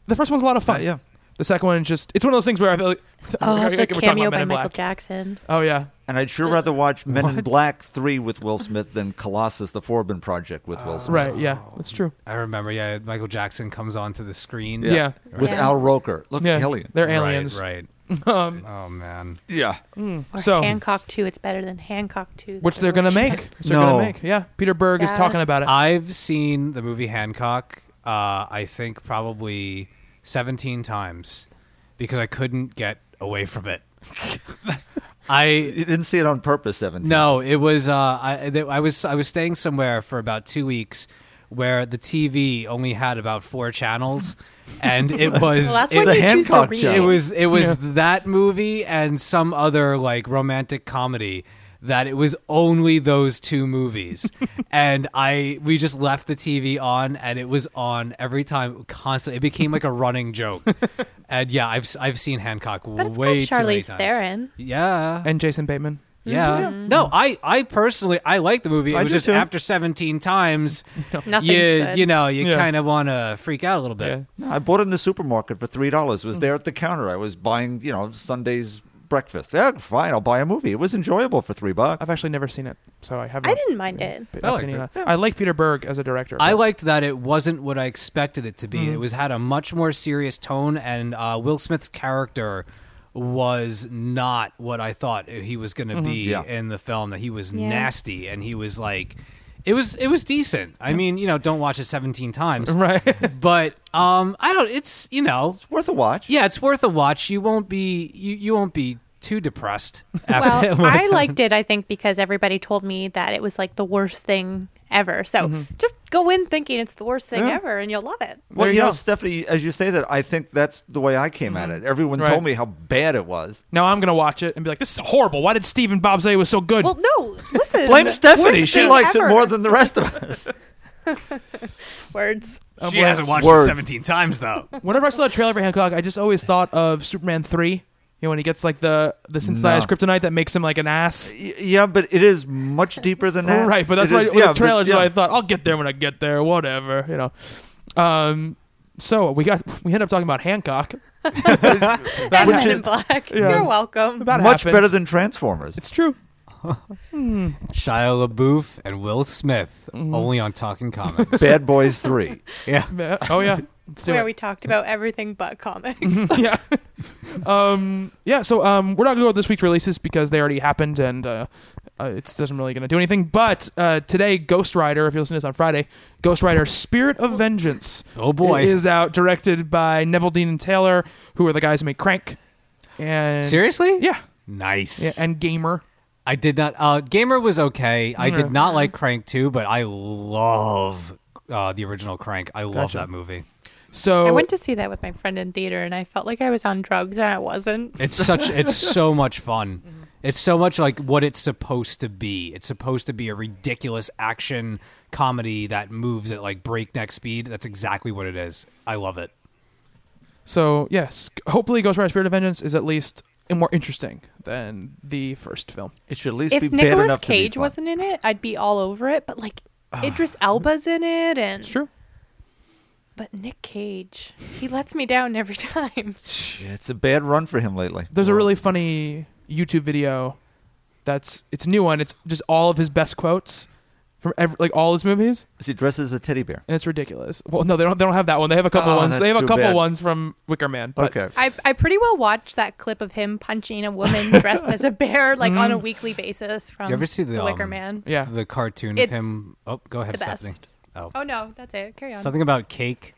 the first one's a lot of fun. yeah. The second one is just it's one of those things where I feel like Oh, (laughs) we're the talking cameo about by Michael Black. Jackson. Oh yeah. And I'd sure rather watch Men in Black 3 with Will Smith than Colossus, the Forbin Project with Will Smith. Right, yeah. That's true. I remember, yeah, Michael Jackson comes onto the screen. Yeah. With Yeah. Al Roker. Look, Yeah. alien. They're Right, aliens. Right. (laughs) Um, Oh, man. Yeah. Or So- Hancock 2. It's better than Hancock 2. which they're gonna (laughs) make. Which they're No. gonna make. Yeah. Peter Berg is Yeah. talking about it. I've seen the movie Hancock, uh, I think probably 17 times because I couldn't get away from it. (laughs) I You didn't see it on purpose, 17. No, it was. Uh, I I was I was staying somewhere for about two weeks, where the TV only had about four channels, and it (laughs) was. Well, that's it, The you choose to Hancock it was it was Yeah. that movie and some other like romantic comedy that it was only those two movies (laughs) and i we just left the tv on and it was on every time constantly it became like a running joke (laughs) and yeah i've i've seen hancock But it's way got too many Charlize times Theron. yeah and Jason Bateman. yeah. Mm-hmm. No, I, I personally I like the movie. It I was do just too. after 17 times, (laughs) Nothing's you good. you know you Yeah. kind of want to freak out a little Yeah. bit. I bought it in the supermarket for $3. It was there at the counter. I was buying, you know, Sunday's breakfast. Yeah, fine. I'll buy a movie. It was enjoyable for 3 bucks. I've actually never seen it, so I haven't. I didn't mind it. I liked it. on I like Peter Berg as a director. I liked that it wasn't what I expected it to be. Mm-hmm. It was had a much more serious tone, and uh, Will Smith's character was not what I thought he was going to Mm-hmm. be Yeah. in the film. That he was Yeah. nasty, and he was like, it was it was decent. I mean, you know, don't watch it 17 times, right. (laughs) but um, I don't. It's you know, It's Worth a watch. Yeah, it's worth a watch. You won't be you, you won't be too depressed (laughs) after Well, I liked it, I think, because everybody told me that it was like the worst thing ever. So mm-hmm. just go in thinking it's the worst thing Yeah. ever and you'll love it. Well, There you you know, go. Stephanie, as you say that, I think that's the way I came at mm-hmm. it. Everyone Right. told me how bad it was. now I'm gonna watch it and be like, "This is horrible. Why did Steve and Bob say it was so good?" Well, no, listen. Blame Stephanie. She likes ever. it more than the rest of us. (laughs) words. She oh, well, hasn't watched Word. it 17 times though. (laughs) Whenever I saw the trailer for Hancock, I just always thought of Superman three. You know, when he gets like the the synthesized No. kryptonite that makes him like an ass. Yeah, but it is much deeper than that. Right, but that's It why is- yeah, the but- trailers yeah. I thought I'll get there when I get there, whatever, you know. Um so we got we end up talking about Hancock. And (laughs) That Men happened. in Black. Yeah. You're welcome. That Much happened. better than Transformers. It's true. Shia LaBeouf and Will Smith Mm-hmm. only on Talking Comics. Bad Boys 3. yeah. Yeah. Oh yeah. Let's do Where it. we talked about everything but comics. (laughs) yeah. um, yeah. So um, we're not going to go with this week's releases because they already happened and uh, uh, it doesn't really going to do anything. But uh, today, Ghost Rider, if you listen to this on Friday, Ghost Rider: Spirit of Vengeance. Oh, boy. is out, directed by Neveldine and Taylor, who are the guys who made Crank. And Seriously? yeah, Nice. yeah, and Gamer. I did not. Uh, Gamer was okay. I did not like Crank 2, but I love uh, the original Crank. I love Gotcha. that movie. So I went to see that with my friend in theater, and I felt like I was on drugs, and I wasn't. It's such. (laughs) It's so much fun. Mm-hmm. It's so much like what it's supposed to be. It's supposed to be a ridiculous action comedy that moves at like breakneck speed. That's exactly what it is. I love it. So yes, hopefully, Ghost Rider: Spirit of Vengeance is at least more interesting than the first film. It should at least If be bad Nicolas enough to be Cage fun. wasn't in it, I'd be all over it. But like (sighs) Idris Elba's in it, and It's true. But Nick Cage, he lets me down every (laughs) time. It's a bad run for him lately. There's a really funny YouTube video that's it's a new one. It's just all of his best quotes from every, like all his movies, Is he dressed as a teddy bear? and it's ridiculous. Well, no, they don't. They don't have that one. They have a couple Oh, ones. that's They have a too couple bad. ones from Wicker Man. But Okay. I I pretty well watched that clip of him punching a woman (laughs) dressed as a bear like on a weekly basis from Do you ever see the, Wicker um, Man. Yeah. The cartoon It's of him. Oh, go ahead, the Stephanie. best. Oh. Oh no, that's it. Carry on. Something about cake.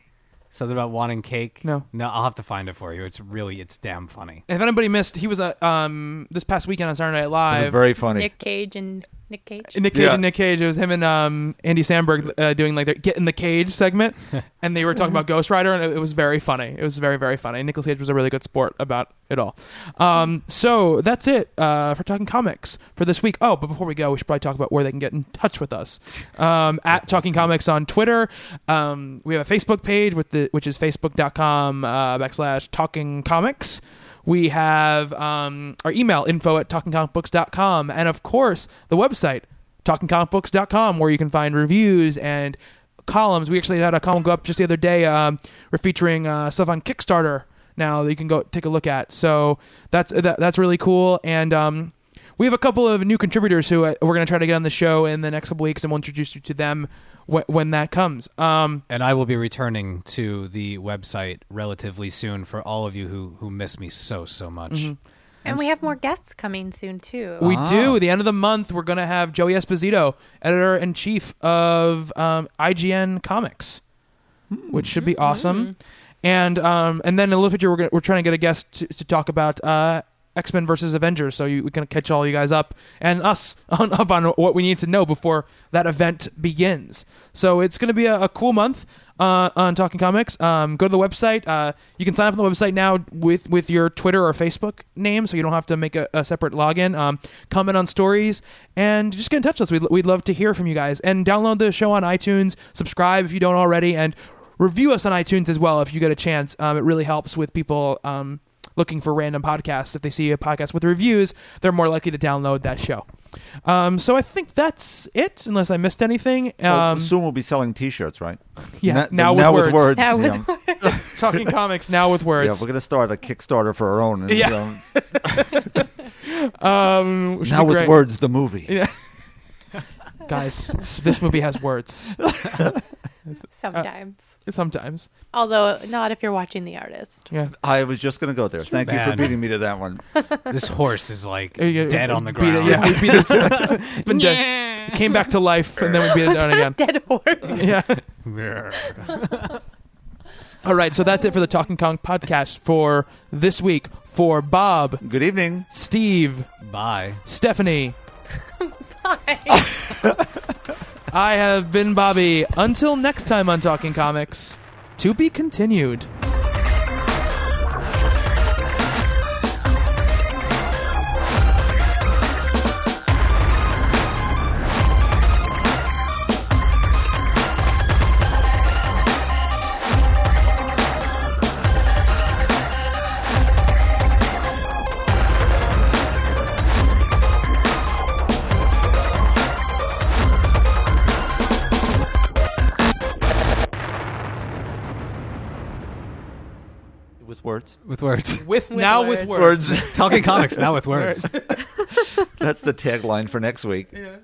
Something about wanting cake. No. No, I'll have to find it for you. It's really, it's damn funny. if anybody missed, he was uh, um this past weekend on Saturday Night It Live. was very funny. Nic Cage and Nic Cage. Nic Cage Yeah. and Nic Cage. It was him and um, Andy Samberg uh, doing like their "Get in the Cage" segment, (laughs) and they were talking about Ghost Rider, and it, it was very funny. It was very very funny. Nicolas Cage was a really good sport about it all. Um, so that's it uh, for talking comics for this week. Oh, but before we go, we should probably talk about where they can get in touch with us. (laughs) Um, at Talking Comics on Twitter. Um, we have a Facebook page with the which is facebook.com uh, backslash Talking Comics. We have um, our email, info at talkingcomicbooks.com. And of course, the website, talkingcomicbooks.com, where you can find reviews and columns. We actually had a column go up just the other day. Um, we're featuring uh, stuff on Kickstarter now that you can go take a look at. So that's that, that's really cool. And um, we have a couple of new contributors who uh, we're going to try to get on the show in the next couple weeks, and we'll introduce you to them wh- when that comes. Um, And I will be returning to the website relatively soon for all of you who, who miss me so, so much. Mm-hmm. And we have more guests coming soon too. We Ah. do. The end of the month, we're going to have Joey Esposito, editor in chief of um, IGN Comics, which should be awesome. And um, and then in a little future, we're gonna, we're trying to get a guest to, to talk about uh, X Men versus Avengers, so you, we can catch all you guys up and us (laughs) on, up on what we need to know before that event begins. So it's going to be a, a cool month uh, on Talking Comics. Um, go to the website. Uh, you can sign up on the website now with with your Twitter or Facebook name, so you don't have to make a, a separate login. Um, comment on stories and just get in touch with us. We'd, we'd love to hear from you guys. And download the show on iTunes. Subscribe if you don't already, and review us on iTunes as well if you get a chance. Um, it really helps with people. Looking for random podcasts. If they see a podcast with reviews, they're more likely to download that show. Um, so I think that's it, unless I missed anything. Well, Um, soon we'll be selling T-shirts, right? yeah, Na- now, now with, words. Now with (laughs) yeah. Talking comics now with words. Yeah, we're gonna start a Kickstarter for our own. And, Yeah. um, (laughs) um, now with great. words, the movie. Yeah. Guys, this movie has words. (laughs) Sometimes. Sometimes. Although not if you're watching the artist. Yeah. I was just gonna go there. Thank you for bad. beating me to that one. (laughs) This horse is like Uh, yeah, dead on the beat it- ground. yeah, we beat it. (laughs) it's been dead. (laughs) It came back to life, and then we beat it down again. Dead horse. Yeah. All right, so that's it for the Talking Kong podcast for this week. For Bob, Good evening. Steve, Bye. Stephanie. I have been Bobby. Until next time on Talking Comics, to be continued. Words. with words. (laughs) With, (laughs) now with words. words. Words. Talking comics now with (laughs) words. That's the tagline for next week. Yeah.